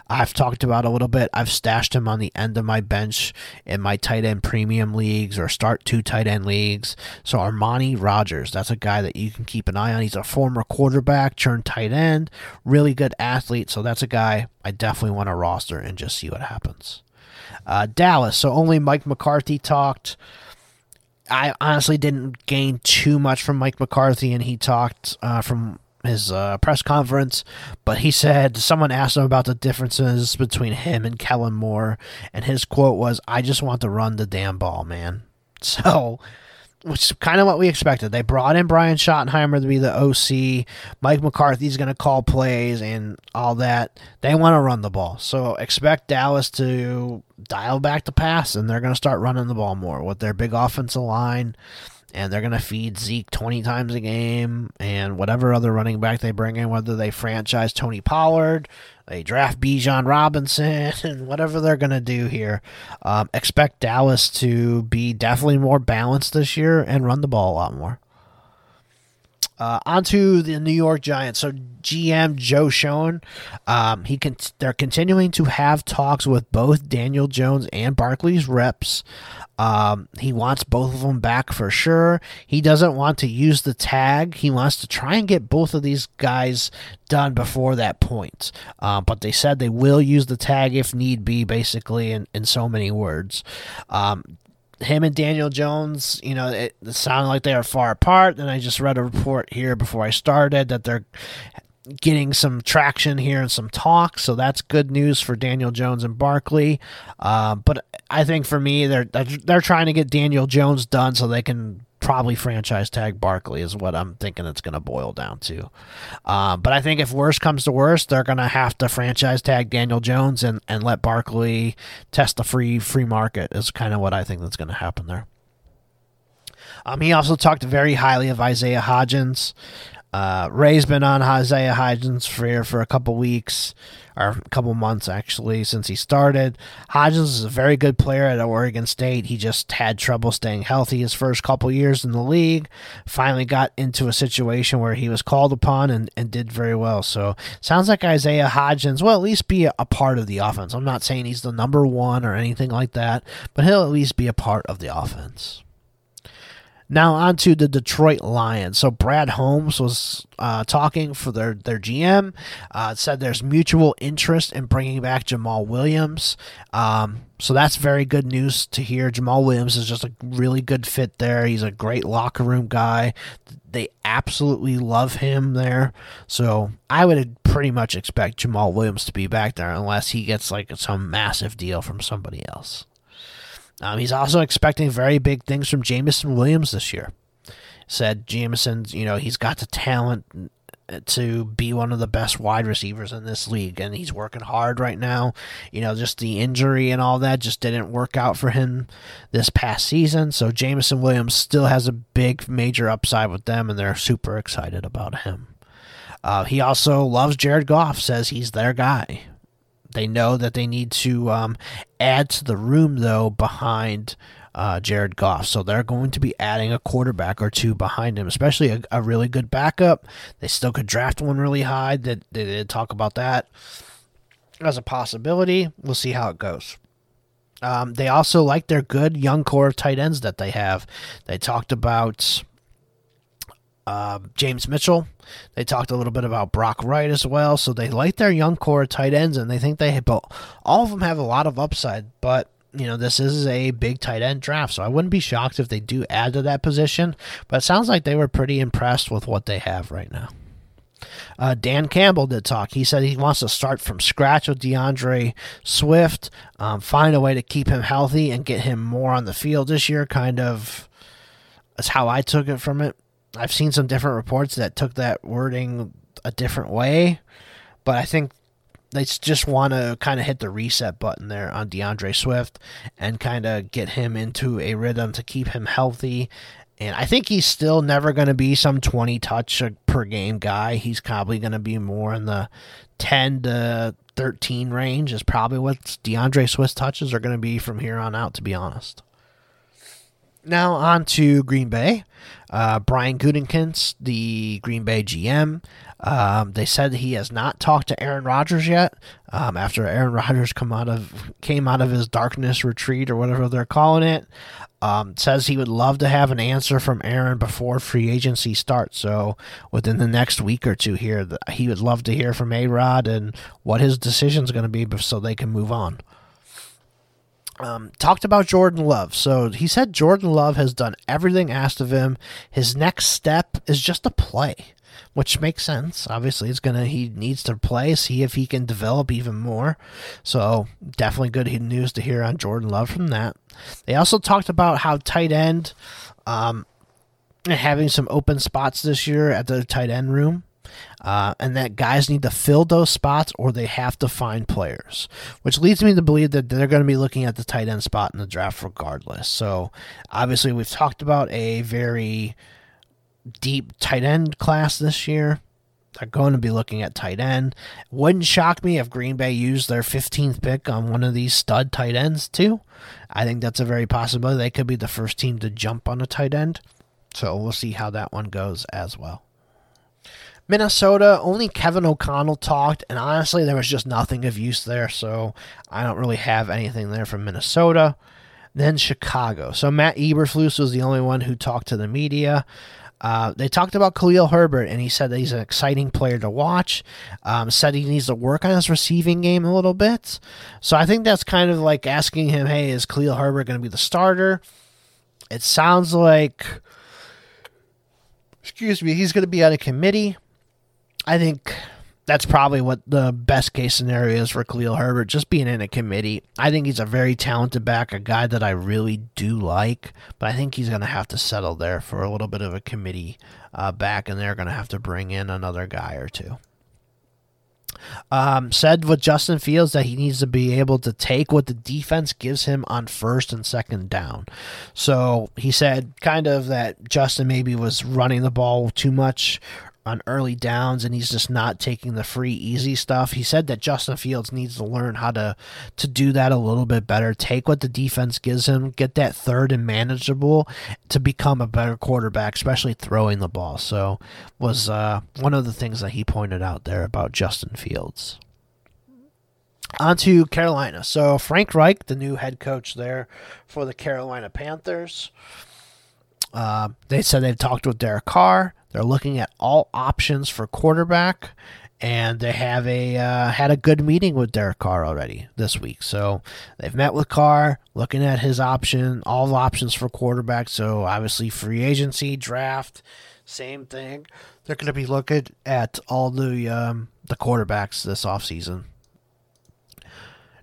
I've talked about a little bit. I've stashed him on the end of my bench in my tight end premium leagues or start two tight end leagues. So Armani Rogers, that's a guy that you can keep an eye on. He's a former quarterback, turned tight end, really good athlete. So that's a guy I definitely want to roster and just see what happens. Uh, Dallas. So only Mike McCarthy talked. I honestly didn't gain too much from Mike McCarthy, and he talked uh, from his uh, press conference, but he said someone asked him about the differences between him and Kellen Moore, and his quote was, "I just want to run the damn ball, man." So, which is kind of what we expected. They brought in Brian Schottenheimer to be the OC. Mike McCarthy's going to call plays and all that. They want to run the ball, so expect Dallas to dial back the pass, and they're going to start running the ball more with their big offensive line and they're going to feed Zeke 20 times a game and whatever other running back they bring in, whether they franchise Tony Pollard, they draft Bijan Robinson, and whatever they're going to do here. Um, expect Dallas to be definitely more balanced this year and run the ball a lot more. Uh, onto the New York Giants. So GM Joe Schoen, um, he can. They're continuing to have talks with both Daniel Jones and Barkley's reps. Um, he wants both of them back for sure. He doesn't want to use the tag. He wants to try and get both of these guys done before that point. Uh, but they said they will use the tag if need be, basically, in, in so many words. Um, him and Daniel Jones, you know, it, it sounded like they are far apart. And I just read a report here before I started that they're getting some traction here and some talk. So that's good news for Daniel Jones and Barkley. Uh, but I think for me, they're they're trying to get Daniel Jones done so they can probably franchise tag Barkley is what I'm thinking it's going to boil down to. Uh, but I think if worst comes to worst, they're going to have to franchise tag Daniel Jones and, and let Barkley test the free free market is kind of what I think that's going to happen there. Um, he also talked very highly of Isaiah Hodgins. Uh, Ray's been on Isaiah Hodgins for for a couple weeks or a couple months actually since he started. Hodgins is a very good player at Oregon State. He just had trouble staying healthy his first couple years in the league. Finally got into a situation where he was called upon and, and did very well. So sounds like Isaiah Hodgins will at least be a, a part of the offense. I'm not saying he's the number one or anything like that, but he'll at least be a part of the offense. Now on to the Detroit Lions. So Brad Holmes was uh, talking for their their GM. Uh, said there's mutual interest in bringing back Jamaal Williams. Um, so that's very good news to hear. Jamaal Williams is just a really good fit there. He's a great locker room guy. They absolutely love him there. So I would pretty much expect Jamaal Williams to be back there unless he gets like some massive deal from somebody else. Um, he's also expecting very big things from Jameson Williams this year. Said Jameson, you know, he's got the talent to be one of the best wide receivers in this league, and he's working hard right now. You know, just the injury and all that just didn't work out for him this past season. So Jameson Williams still has a big, major upside with them, and they're super excited about him. Uh, he also loves Jared Goff, says he's their guy. They know that they need to um, add to the room, though, behind uh, Jared Goff. So they're going to be adding a quarterback or two behind him, especially a, a really good backup. They still could draft one really high. They, they did talk about that as a possibility. We'll see how it goes. Um, they also like their good young core of tight ends that they have. They talked about uh, James Mitchell. They talked a little bit about Brock Wright as well. So they like their young core tight ends, and they think they have, all of them have a lot of upside. But you know, this is a big tight end draft, so I wouldn't be shocked if they do add to that position. But it sounds like they were pretty impressed with what they have right now. Uh, Dan Campbell did talk. He said he wants to start from scratch with D'Andre Swift, um, find a way to keep him healthy and get him more on the field this year. Kind of that's how I took it from it. I've seen some different reports that took that wording a different way, but I think they just want to kind of hit the reset button there on D'Andre Swift and kind of get him into a rhythm to keep him healthy. And I think he's still never going to be some 20 touch per game guy. He's probably going to be more in the 10 to 13 range, is probably what D'Andre Swift touches are going to be from here on out, to be honest. Now on to Green Bay. Uh, Brian Gutekunst, the Green Bay GM, um, they said he has not talked to Aaron Rodgers yet. Um, after Aaron Rodgers come out of came out of his darkness retreat or whatever they're calling it, um, says he would love to have an answer from Aaron before free agency starts. So within the next week or two here, he would love to hear from A Rod and what his decision is going to be so they can move on. Um, talked about Jordan Love. So he said Jordan Love has done everything asked of him. His next step is just to play, which makes sense. Obviously, it's gonna he needs to play, see if he can develop even more. So definitely good news to hear on Jordan Love from that. They also talked about how tight end, um, having some open spots this year at the tight end room. Uh, and that guys need to fill those spots or they have to find players, which leads me to believe that they're going to be looking at the tight end spot in the draft regardless. So, obviously, we've talked about a very deep tight end class this year. They're going to be looking at tight end. Wouldn't shock me if Green Bay used their 15th pick on one of these stud tight ends, too. I think that's a very possibility. They could be the first team to jump on a tight end. So we'll see how that one goes as well. Minnesota, only Kevin O'Connell talked, and honestly, there was just nothing of use there, so I don't really have anything there from Minnesota. Then Chicago. So Matt Eberflus was the only one who talked to the media. Uh, they talked about Khalil Herbert, and he said that he's an exciting player to watch. Um, said he needs to work on his receiving game a little bit. So I think that's kind of like asking him, hey, is Khalil Herbert going to be the starter? It sounds like, excuse me, he's going to be on a committee. I think that's probably what the best case scenario is for Khalil Herbert, just being in a committee. I think he's a very talented back, a guy that I really do like, but I think he's going to have to settle there for a little bit of a committee uh, back, and they're going to have to bring in another guy or two. Um, said with Justin Fields that he needs to be able to take what the defense gives him on first and second down. So he said kind of that Justin maybe was running the ball too much on early downs and he's just not taking the free easy stuff. He said that Justin Fields needs to learn how to to do that a little bit better. Take what the defense gives him, get that third and manageable to become a better quarterback, especially throwing the ball. So was uh, one of the things that he pointed out there about Justin Fields. On to Carolina. So Frank Reich, the new head coach there for the Carolina Panthers. Uh, they said they've talked with Derek Carr. They're looking at all options for quarterback, and they have a uh, had a good meeting with Derek Carr already this week. So they've met with Carr, looking at his option, all the options for quarterback. So obviously free agency, draft, same thing. They're going to be looking at all the um, the quarterbacks this offseason.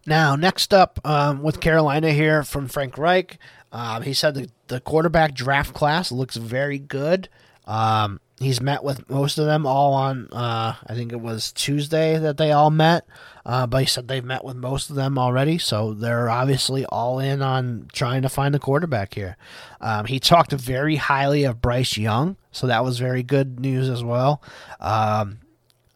Now, next up um, with Carolina here from Frank Reich, um, he said the, the quarterback draft class looks very good. Um, he's met with most of them all on, uh, I think it was Tuesday that they all met. Uh, but he said they've met with most of them already, so they're obviously all in on trying to find a quarterback here. Um, he talked very highly of Bryce Young, so that was very good news as well. Um,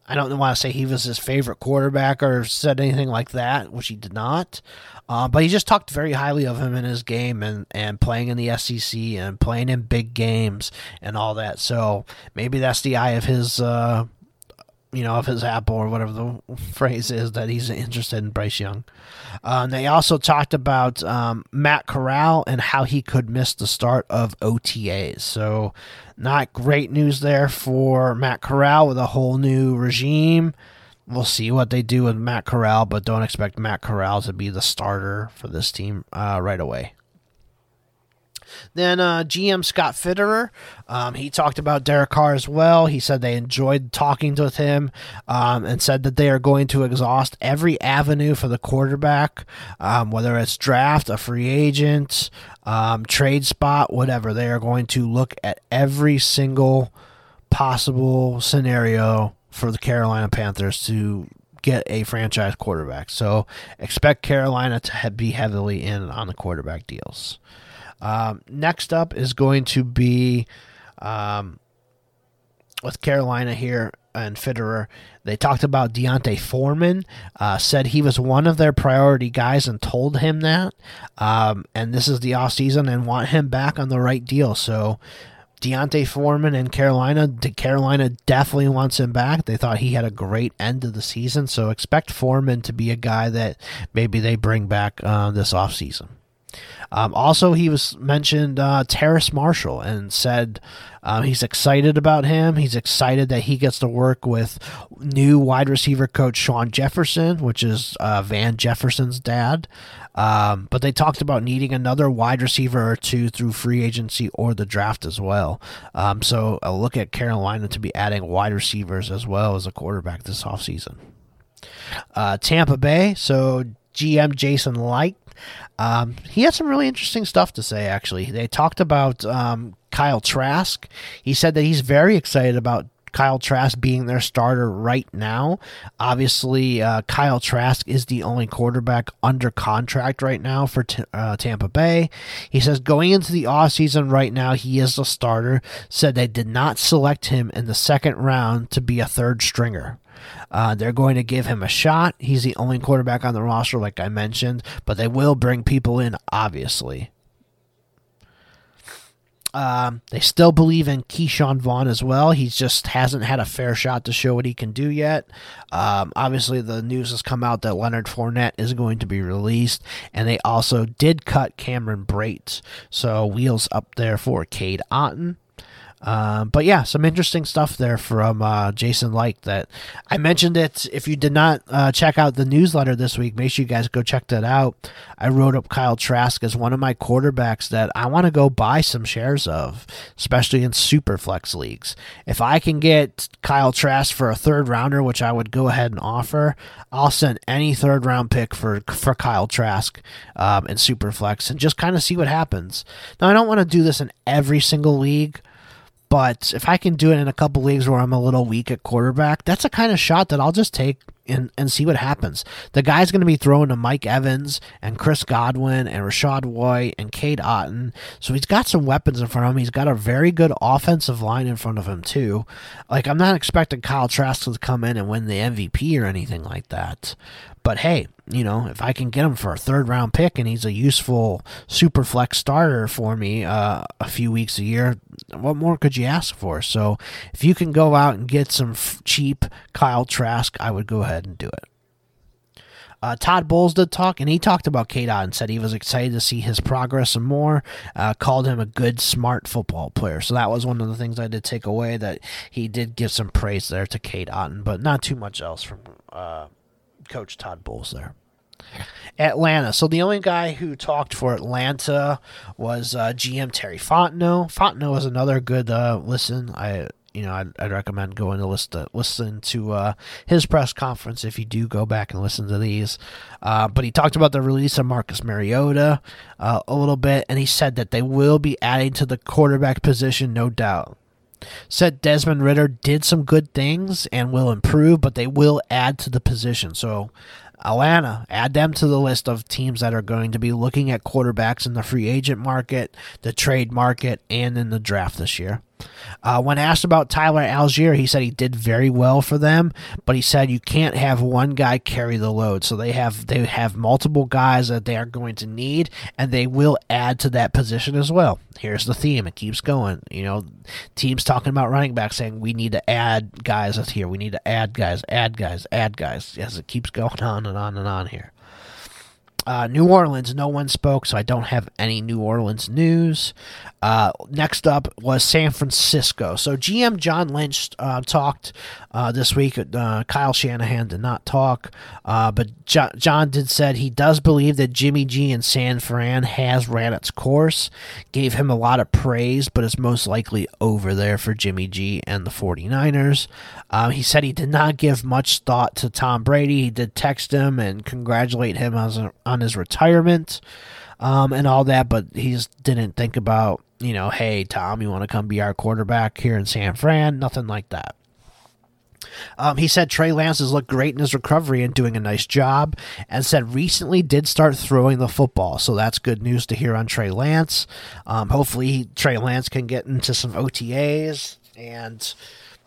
I don't want to say he was his favorite quarterback or said anything like that, which he did not. Uh, but he just talked very highly of him in his game and, and playing in the SEC and playing in big games and all that. So maybe that's the eye of his, uh, you know, of his apple or whatever the phrase is that he's interested in Bryce Young. Um, they also talked about um, Matt Corral and how he could miss the start of OTAs. So not great news there for Matt Corral with a whole new regime. We'll see what they do with Matt Corral, but don't expect Matt Corral to be the starter for this team uh, right away. Then uh, GM Scott Fitterer, um, he talked about Derek Carr as well. He said they enjoyed talking with him um, and said that they are going to exhaust every avenue for the quarterback, um, whether it's draft, a free agent, um, trade spot, whatever. They are going to look at every single possible scenario for the Carolina Panthers to get a franchise quarterback. So expect Carolina to be heavily in on the quarterback deals. Um, next up is going to be um, with Carolina here and Fitterer. They talked about D'Onta Foreman, uh, said he was one of their priority guys and told him that. Um, and this is the off season and want him back on the right deal. So D'Onta Foreman and Carolina. Carolina definitely wants him back. They thought he had a great end of the season, so expect Foreman to be a guy that maybe they bring back uh, this offseason. Um, also, he was mentioned uh, Terrace Marshall and said um, he's excited about him. He's excited that he gets to work with new wide receiver coach Shawn Jefferson, which is uh, Van Jefferson's dad. Um, but they talked about needing another wide receiver or two through free agency or the draft as well. Um, so a look at Carolina to be adding wide receivers as well as a quarterback this offseason. Uh, Tampa Bay, so GM Jason Licht. um, he had some really interesting stuff to say, actually. They talked about um, Kyle Trask. He said that he's very excited about Kyle Trask being their starter right now. Obviously, uh, Kyle Trask is the only quarterback under contract right now for t- uh, Tampa Bay. He says going into the offseason right now, he is the starter. Said they did not select him in the second round to be a third stringer. Uh, they're going to give him a shot. He's the only quarterback on the roster, like I mentioned, but they will bring people in, obviously. Um, they still believe in Ke'Shawn Vaughn as well. He just hasn't had a fair shot to show what he can do yet. Um, obviously, the news has come out that Leonard Fournette is going to be released, and they also did cut Cameron Brate. So wheels up there for Cade Otton. Um, but yeah, some interesting stuff there from uh, Jason Licht that I mentioned it. If you did not uh, check out the newsletter this week, make sure you guys go check that out. I wrote up Kyle Trask as one of my quarterbacks that I want to go buy some shares of, especially in super flex leagues. If I can get Kyle Trask for a third rounder, which I would go ahead and offer, I'll send any third round pick for for Kyle Trask um, in super flex and just kind of see what happens. Now I don't want to do this in every single league. But if I can do it in a couple leagues where I'm a little weak at quarterback, that's a kind of shot that I'll just take and, and see what happens. The guy's going to be throwing to Mike Evans and Chris Godwin and Rachaad White and Cade Otton. So he's got some weapons in front of him. He's got a very good offensive line in front of him, too. Like, I'm not expecting Kyle Trask to come in and win the MVP or anything like that. But hey, you know, if I can get him for a third round pick and he's a useful super flex starter for me uh, a few weeks a year, what more could you ask for? So if you can go out and get some f- cheap Kyle Trask, I would go ahead and do it. Uh, Todd Bowles did talk, and he talked about K Dot and said he was excited to see his progress and more. Uh, called him a good, smart football player. So that was one of the things I did take away that he did give some praise there to Otton, but not too much else from uh, Coach Todd Bowles there. Atlanta. So the only guy who talked for Atlanta was uh, GM Terry Fontenot. Fontenot was another good uh, listen. I you know I'd, I'd recommend going to listen to, listen to uh, his press conference if you do go back and listen to these. Uh, but he talked about the release of Marcus Mariota uh, a little bit, and he said that they will be adding to the quarterback position, no doubt said Desmond Ridder did some good things and will improve, but they will add to the position. So Atlanta, add them to the list of teams that are going to be looking at quarterbacks in the free agent market, the trade market, and in the draft this year. Uh, when asked about Tyler Allgeier, he said he did very well for them, but he said you can't have one guy carry the load. So they have they have multiple guys that they are going to need, and they will add to that position as well. Here's the theme; it keeps going. You know, teams talking about running back saying we need to add guys here, we need to add guys, add guys, add guys. As it keeps going on and on and on here. Uh, New Orleans, no one spoke, so I don't have any New Orleans news. Uh, next up was San Francisco. So GM John Lynch uh, talked uh, this week. Uh, Kyle Shanahan did not talk, uh, but jo- John did said he does believe that Jimmy G and San Fran has ran its course. Gave him a lot of praise, but it's most likely over there for Jimmy G and the 49ers. he said he did not give much thought to Tom Brady. He did text him and congratulate him on, on his retirement um, and all that, but he just didn't think about, you know, hey, Tom, you want to come be our quarterback here in San Fran? Nothing like that. Um, he said Trey Lance has looked great in his recovery and doing a nice job, and said recently did start throwing the football. So that's good news to hear on Trey Lance. Um, hopefully, Trey Lance can get into some OTAs and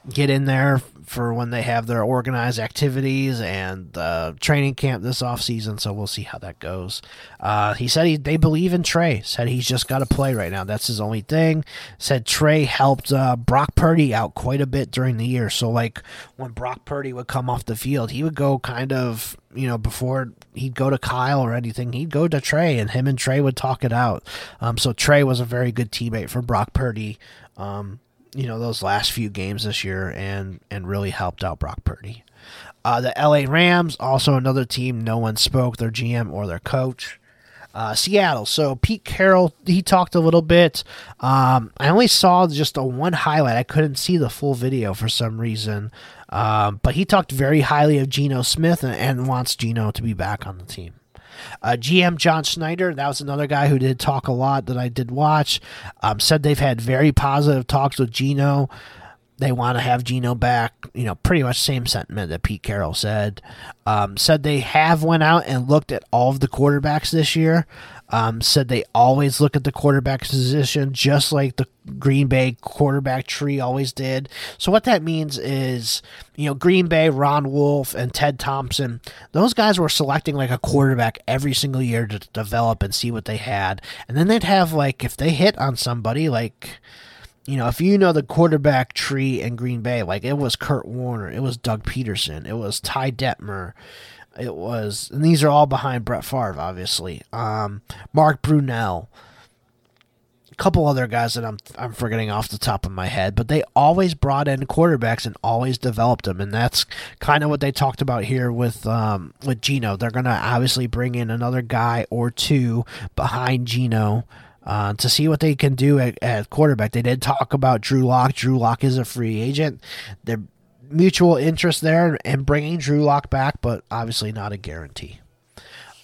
get in there for when they have their organized activities and uh, training camp this off season. So we'll see how that goes. Uh, he said he, they believe in Trey. Said he's just got to play right now. That's his only thing. Said Trey helped uh, Brock Purdy out quite a bit during the year. So like when Brock Purdy would come off the field, he would go kind of you know before he'd go to Kyle or anything, he'd go to Trey, and him and Trey would talk it out. Um, so Trey was a very good teammate for Brock Purdy. Um, you know those last few games this year and and really helped out Brock Purdy. Uh, the LA Rams, also another team no one spoke, their GM or their coach. Uh, Seattle. So Pete Carroll, he talked a little bit. Um, I only saw just a one highlight. I couldn't see the full video for some reason. Um, but he talked very highly of Geno Smith and, and wants Geno to be back on the team. Uh, GM John Schneider, that was another guy who did talk a lot that I did watch. Um, said they've had very positive talks with Geno. They want to have Geno back. You know, pretty much same sentiment that Pete Carroll said. Um, said they have went out and looked at all of the quarterbacks this year. Um, said they always look at the quarterback position just like the Green Bay quarterback tree always did. So what that means is, you know, Green Bay, Ron Wolf, and Ted Thompson, those guys were selecting like a quarterback every single year to develop and see what they had, and then they'd have like if they hit on somebody like you know, if you know the quarterback tree in Green Bay, like it was Kurt Warner, it was Doug Pederson, it was Ty Detmer, it was, and these are all behind Brett Favre, obviously. Um, Mark Brunell, a couple other guys that I'm I'm forgetting off the top of my head, but they always brought in quarterbacks and always developed them, and that's kind of what they talked about here with um, with Geno. They're gonna obviously bring in another guy or two behind Geno uh, to see what they can do at, at, quarterback. They did talk about Drew Lock. Drew Lock is a free agent. Their mutual interest there in bringing Drew Lock back, but obviously not a guarantee.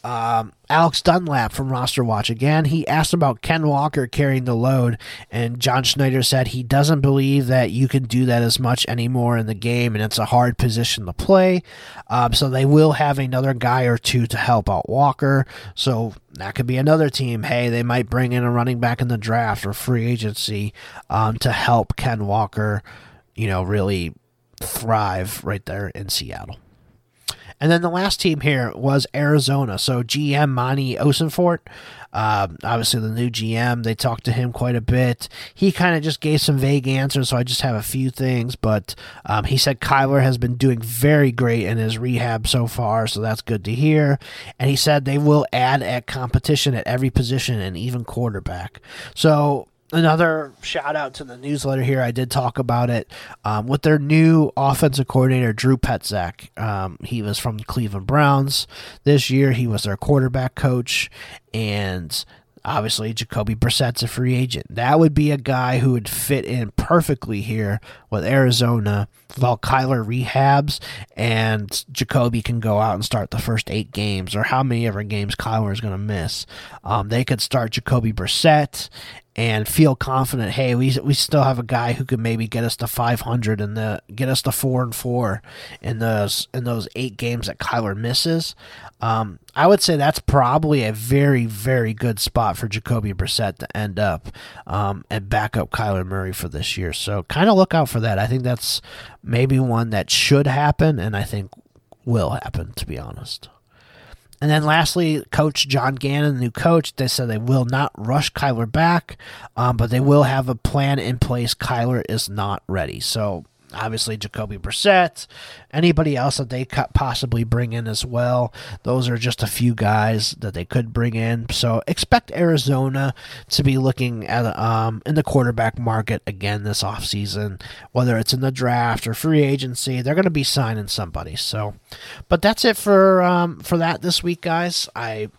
Um, Alex Dunlap from Roster Watch again. He asked about Ken Walker carrying the load, and John Schneider said he doesn't believe that you can do that as much anymore in the game, and it's a hard position to play. Um, so they will have another guy or two to help out Walker. So that could be another team. Hey, they might bring in a running back in the draft or free agency um, to help Ken Walker, you know, really thrive right there in Seattle. And then the last team here was Arizona. So GM Monti Ossenfort, um, obviously the new GM, they talked to him quite a bit. He kind of just gave some vague answers, so I just have a few things. But um, he said Kyler has been doing very great in his rehab so far, so that's good to hear. And he said they will add at competition at every position and even quarterback. So another shout out to the newsletter here. I did talk about it um, with their new offensive coordinator, Drew Petzak. Um, he was from the Cleveland Browns this year. He was their quarterback coach, and obviously Jacoby Brissett's a free agent. That would be a guy who would fit in perfectly here with Arizona while Kyler rehabs and Jacoby can go out and start the first eight games or how many ever games Kyler is going to miss. Um, they could start Jacoby Brissett and feel confident. Hey, we we still have a guy who could maybe get us to 500 and the get us to four and four in those in those eight games that Kyler misses. Um, I would say that's probably a very very good spot for Jacoby Brissett to end up um, and back up Kyler Murray for this year. So kind of look out for that. I think that's maybe one that should happen, and I think will happen. To be honest. And then lastly, Coach John Gannon, the new coach, they said they will not rush Kyler back, um, but they will have a plan in place. Kyler is not ready. So obviously Jacoby Brissett, anybody else that they could possibly bring in as well. Those are just a few guys that they could bring in. So expect Arizona to be looking at um, in the quarterback market again this offseason, whether it's in the draft or free agency. They're going to be signing somebody. So, but that's it for um, for that this week, guys. I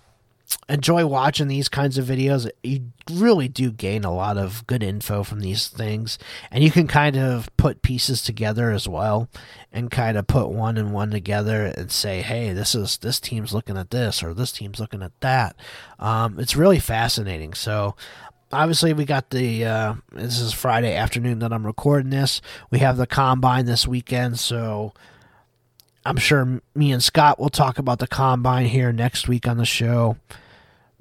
enjoy watching these kinds of videos. You really do gain a lot of good info from these things, and you can kind of put pieces together as well, and kind of put one and one together and say, "Hey, this is this team's looking at this, or this team's looking at that." Um, it's really fascinating. So. Obviously, we got the. Uh, this is Friday afternoon that I'm recording this. We have the combine this weekend, so I'm sure me and Scott will talk about the combine here next week on the show.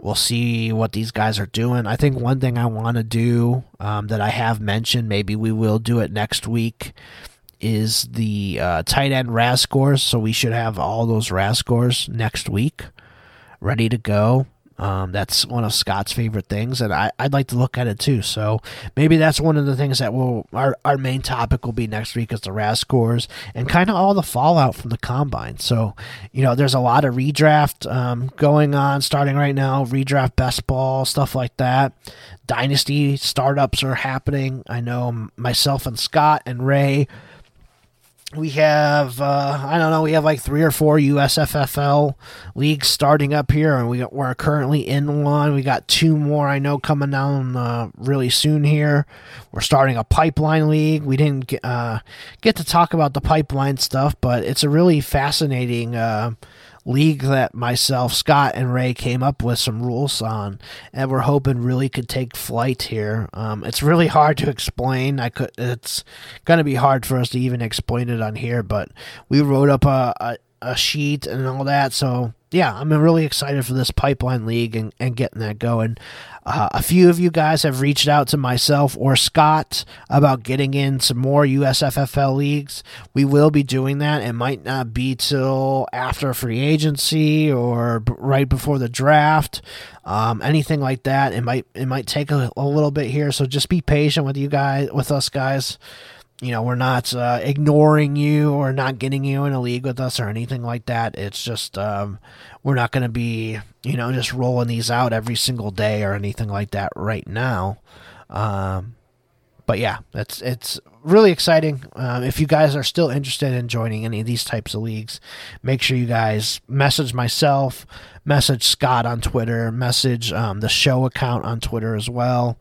We'll see what these guys are doing. I think one thing I want to do um, that I have mentioned, maybe we will do it next week, is the uh, tight end RAS scores. So we should have all those RAS scores next week ready to go. Um, that's one of Scott's favorite things, and I, would like to look at it too. So maybe that's one of the things that will our, our main topic will be next week is the RAS scores and kind of all the fallout from the combine. So you know, there's a lot of redraft um, going on starting right now, redraft best ball stuff like that. Dynasty startups are happening. I know myself and Scott and Ray we have uh, I don't know we have like three or four USFFL leagues starting up here, and we got, we're currently in one. We got two more I know coming down uh, really soon here. We're starting a pipeline league. We didn't get, uh, get to talk about the pipeline stuff, but it's a really fascinating uh, league that myself, Scott, and Ray came up with some rules on, and we're hoping really could take flight here. Um, it's really hard to explain. I could. It's going to be hard for us to even explain it on here, but we wrote up a, a a sheet and all that. So yeah, I'm really excited for this pipeline league and, and getting that going. Uh, a few of you guys have reached out to myself or Scott about getting in some more USFFL leagues. We will be doing that. It might not be till after free agency or b- right before the draft, um, anything like that. It might it might take a, a little bit here, so just be patient with you guys, with us guys you know, we're not uh, ignoring you or not getting you in a league with us or anything like that. It's just um, we're not going to be, you know, just rolling these out every single day or anything like that right now. Um, but yeah, it's it's really exciting. Um, if you guys are still interested in joining any of these types of leagues, make sure you guys message myself, message Scott on Twitter, message um, the show account on Twitter as well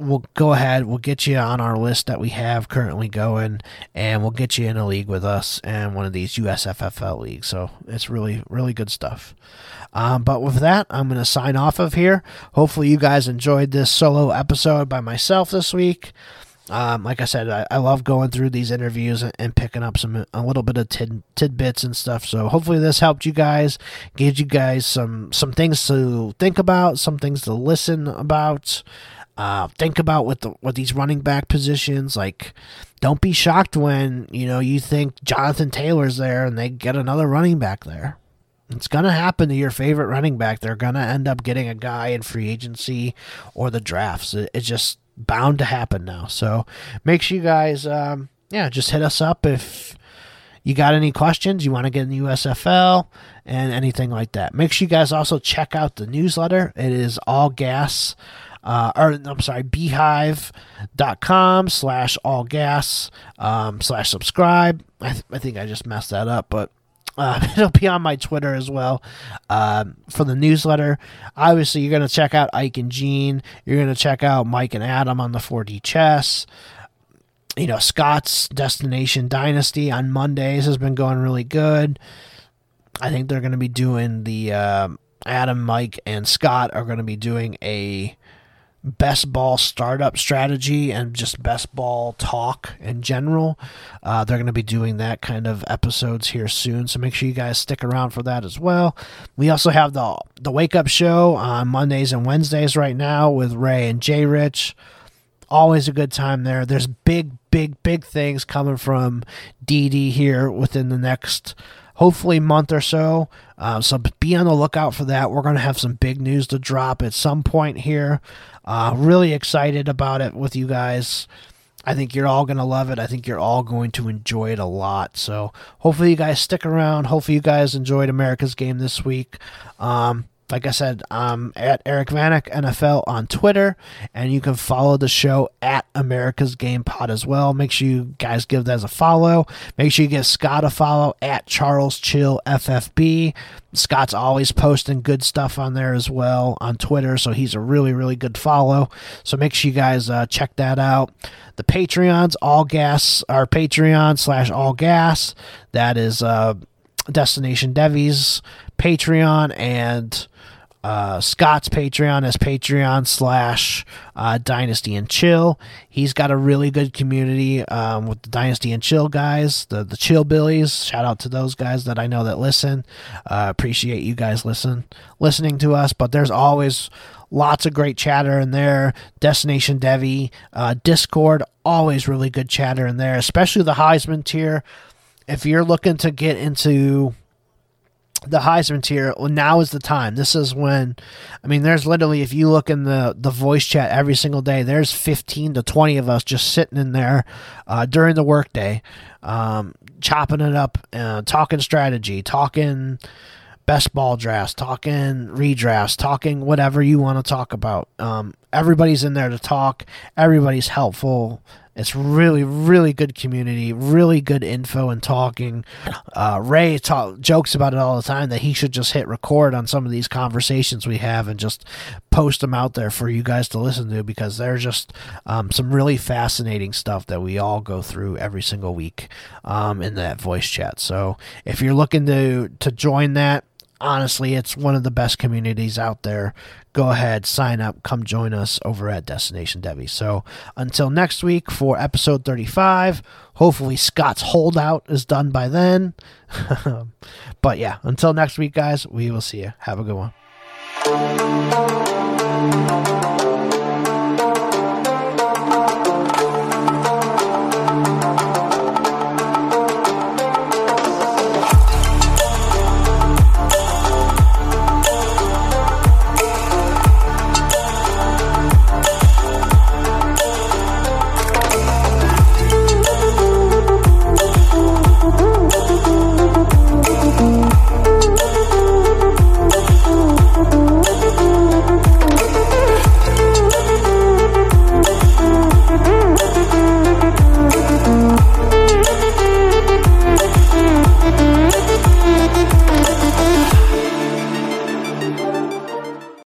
we'll go ahead. We'll get you on our list that we have currently going, and we'll get you in a league with us and one of these USFFL leagues. So it's really, really good stuff. Um, but with that, I'm going to sign off of here. Hopefully, you guys enjoyed this solo episode by myself this week. Um, like I said, I, I, love going through these interviews and, and, picking up some a little bit of tid, tidbits and stuff. So hopefully this helped you guys, gave you guys some some things to think about, some things to listen about. Uh, think about what the what these running back positions like. Don't be shocked when you know you think Jonathan Taylor's there and they get another running back there. It's gonna happen to your favorite running back. They're gonna end up getting a guy in free agency or the drafts. It's just bound to happen now. So make sure you guys, um, yeah, just hit us up if you got any questions, you want to get in the USFL, and anything like that. Make sure you guys also check out the newsletter. It is all gas uh, or I'm sorry, beehiiv.com slash all gas um, slash subscribe. I, th- I think I just messed that up, but uh, it'll be on my Twitter as well um, for the newsletter. Obviously, you're going to check out Ike and Gene. You're going to check out Mike and Adam on the 4D chess. You know, Scott's Destination Dynasty on Mondays has been going really good. I think they're going to be doing the uh, Adam, Mike, and Scott are going to be doing a best ball startup strategy and just best ball talk in general. Uh, they're going to be doing that kind of episodes here soon, so make sure you guys stick around for that as well. We also have the the wake up show on Mondays and Wednesdays right now with Ray and Jay Rich. Always a good time there. There's big, big, big things coming from DD here within the next hopefully month or so. Uh, so be on the lookout for that. We're going to have some big news to drop at some point here. Uh, really excited about it with you guys. I think you're all going to love it. I think you're all going to enjoy it a lot. So hopefully you guys stick around. Hopefully you guys enjoyed America's game this week. Um, like I said, I'm at Eric Vanek NFL on Twitter, and you can follow the show at America's Game Pod as well. Make sure you guys give that as a follow. Make sure you give Scott a follow at Charles Chill FFB. Scott's always posting good stuff on there as well on Twitter, so he's a really, really good follow. So make sure you guys uh, check that out. The Patreons, all gas, our Patreon slash all gas. That is uh, Destination Devy's Patreon and uh, Scott's Patreon is Patreon slash uh, Dynasty and Chill. He's got a really good community um, with the Dynasty and Chill guys, the the Chill Billies. Shout out to those guys that I know that listen. Uh, appreciate you guys listen listening to us. But there's always lots of great chatter in there. Destination Devy, uh, Discord, always really good chatter in there, especially the Heisman tier. If you're looking to get into the Heisman tier, well, now is the time. This is when, I mean, there's literally, if you look in the, the voice chat every single day, there's 15 to 20 of us just sitting in there uh, during the workday, um, chopping it up, uh, talking strategy, talking best ball drafts, talking redrafts, talking whatever you want to talk about. Um, everybody's in there to talk, everybody's helpful. It's really, really good community, really good info and talking. Uh, Ray talk, jokes about it all the time that he should just hit record on some of these conversations we have and just post them out there for you guys to listen to because they're just um, some really fascinating stuff that we all go through every single week um, in that voice chat. So if you're looking to to join that, honestly, it's one of the best communities out there. Go ahead, sign up, come join us over at Destination Devy. So until next week for episode 35, hopefully Scott's holdout is done by then. but yeah, until next week, guys, we will see you. Have a good one.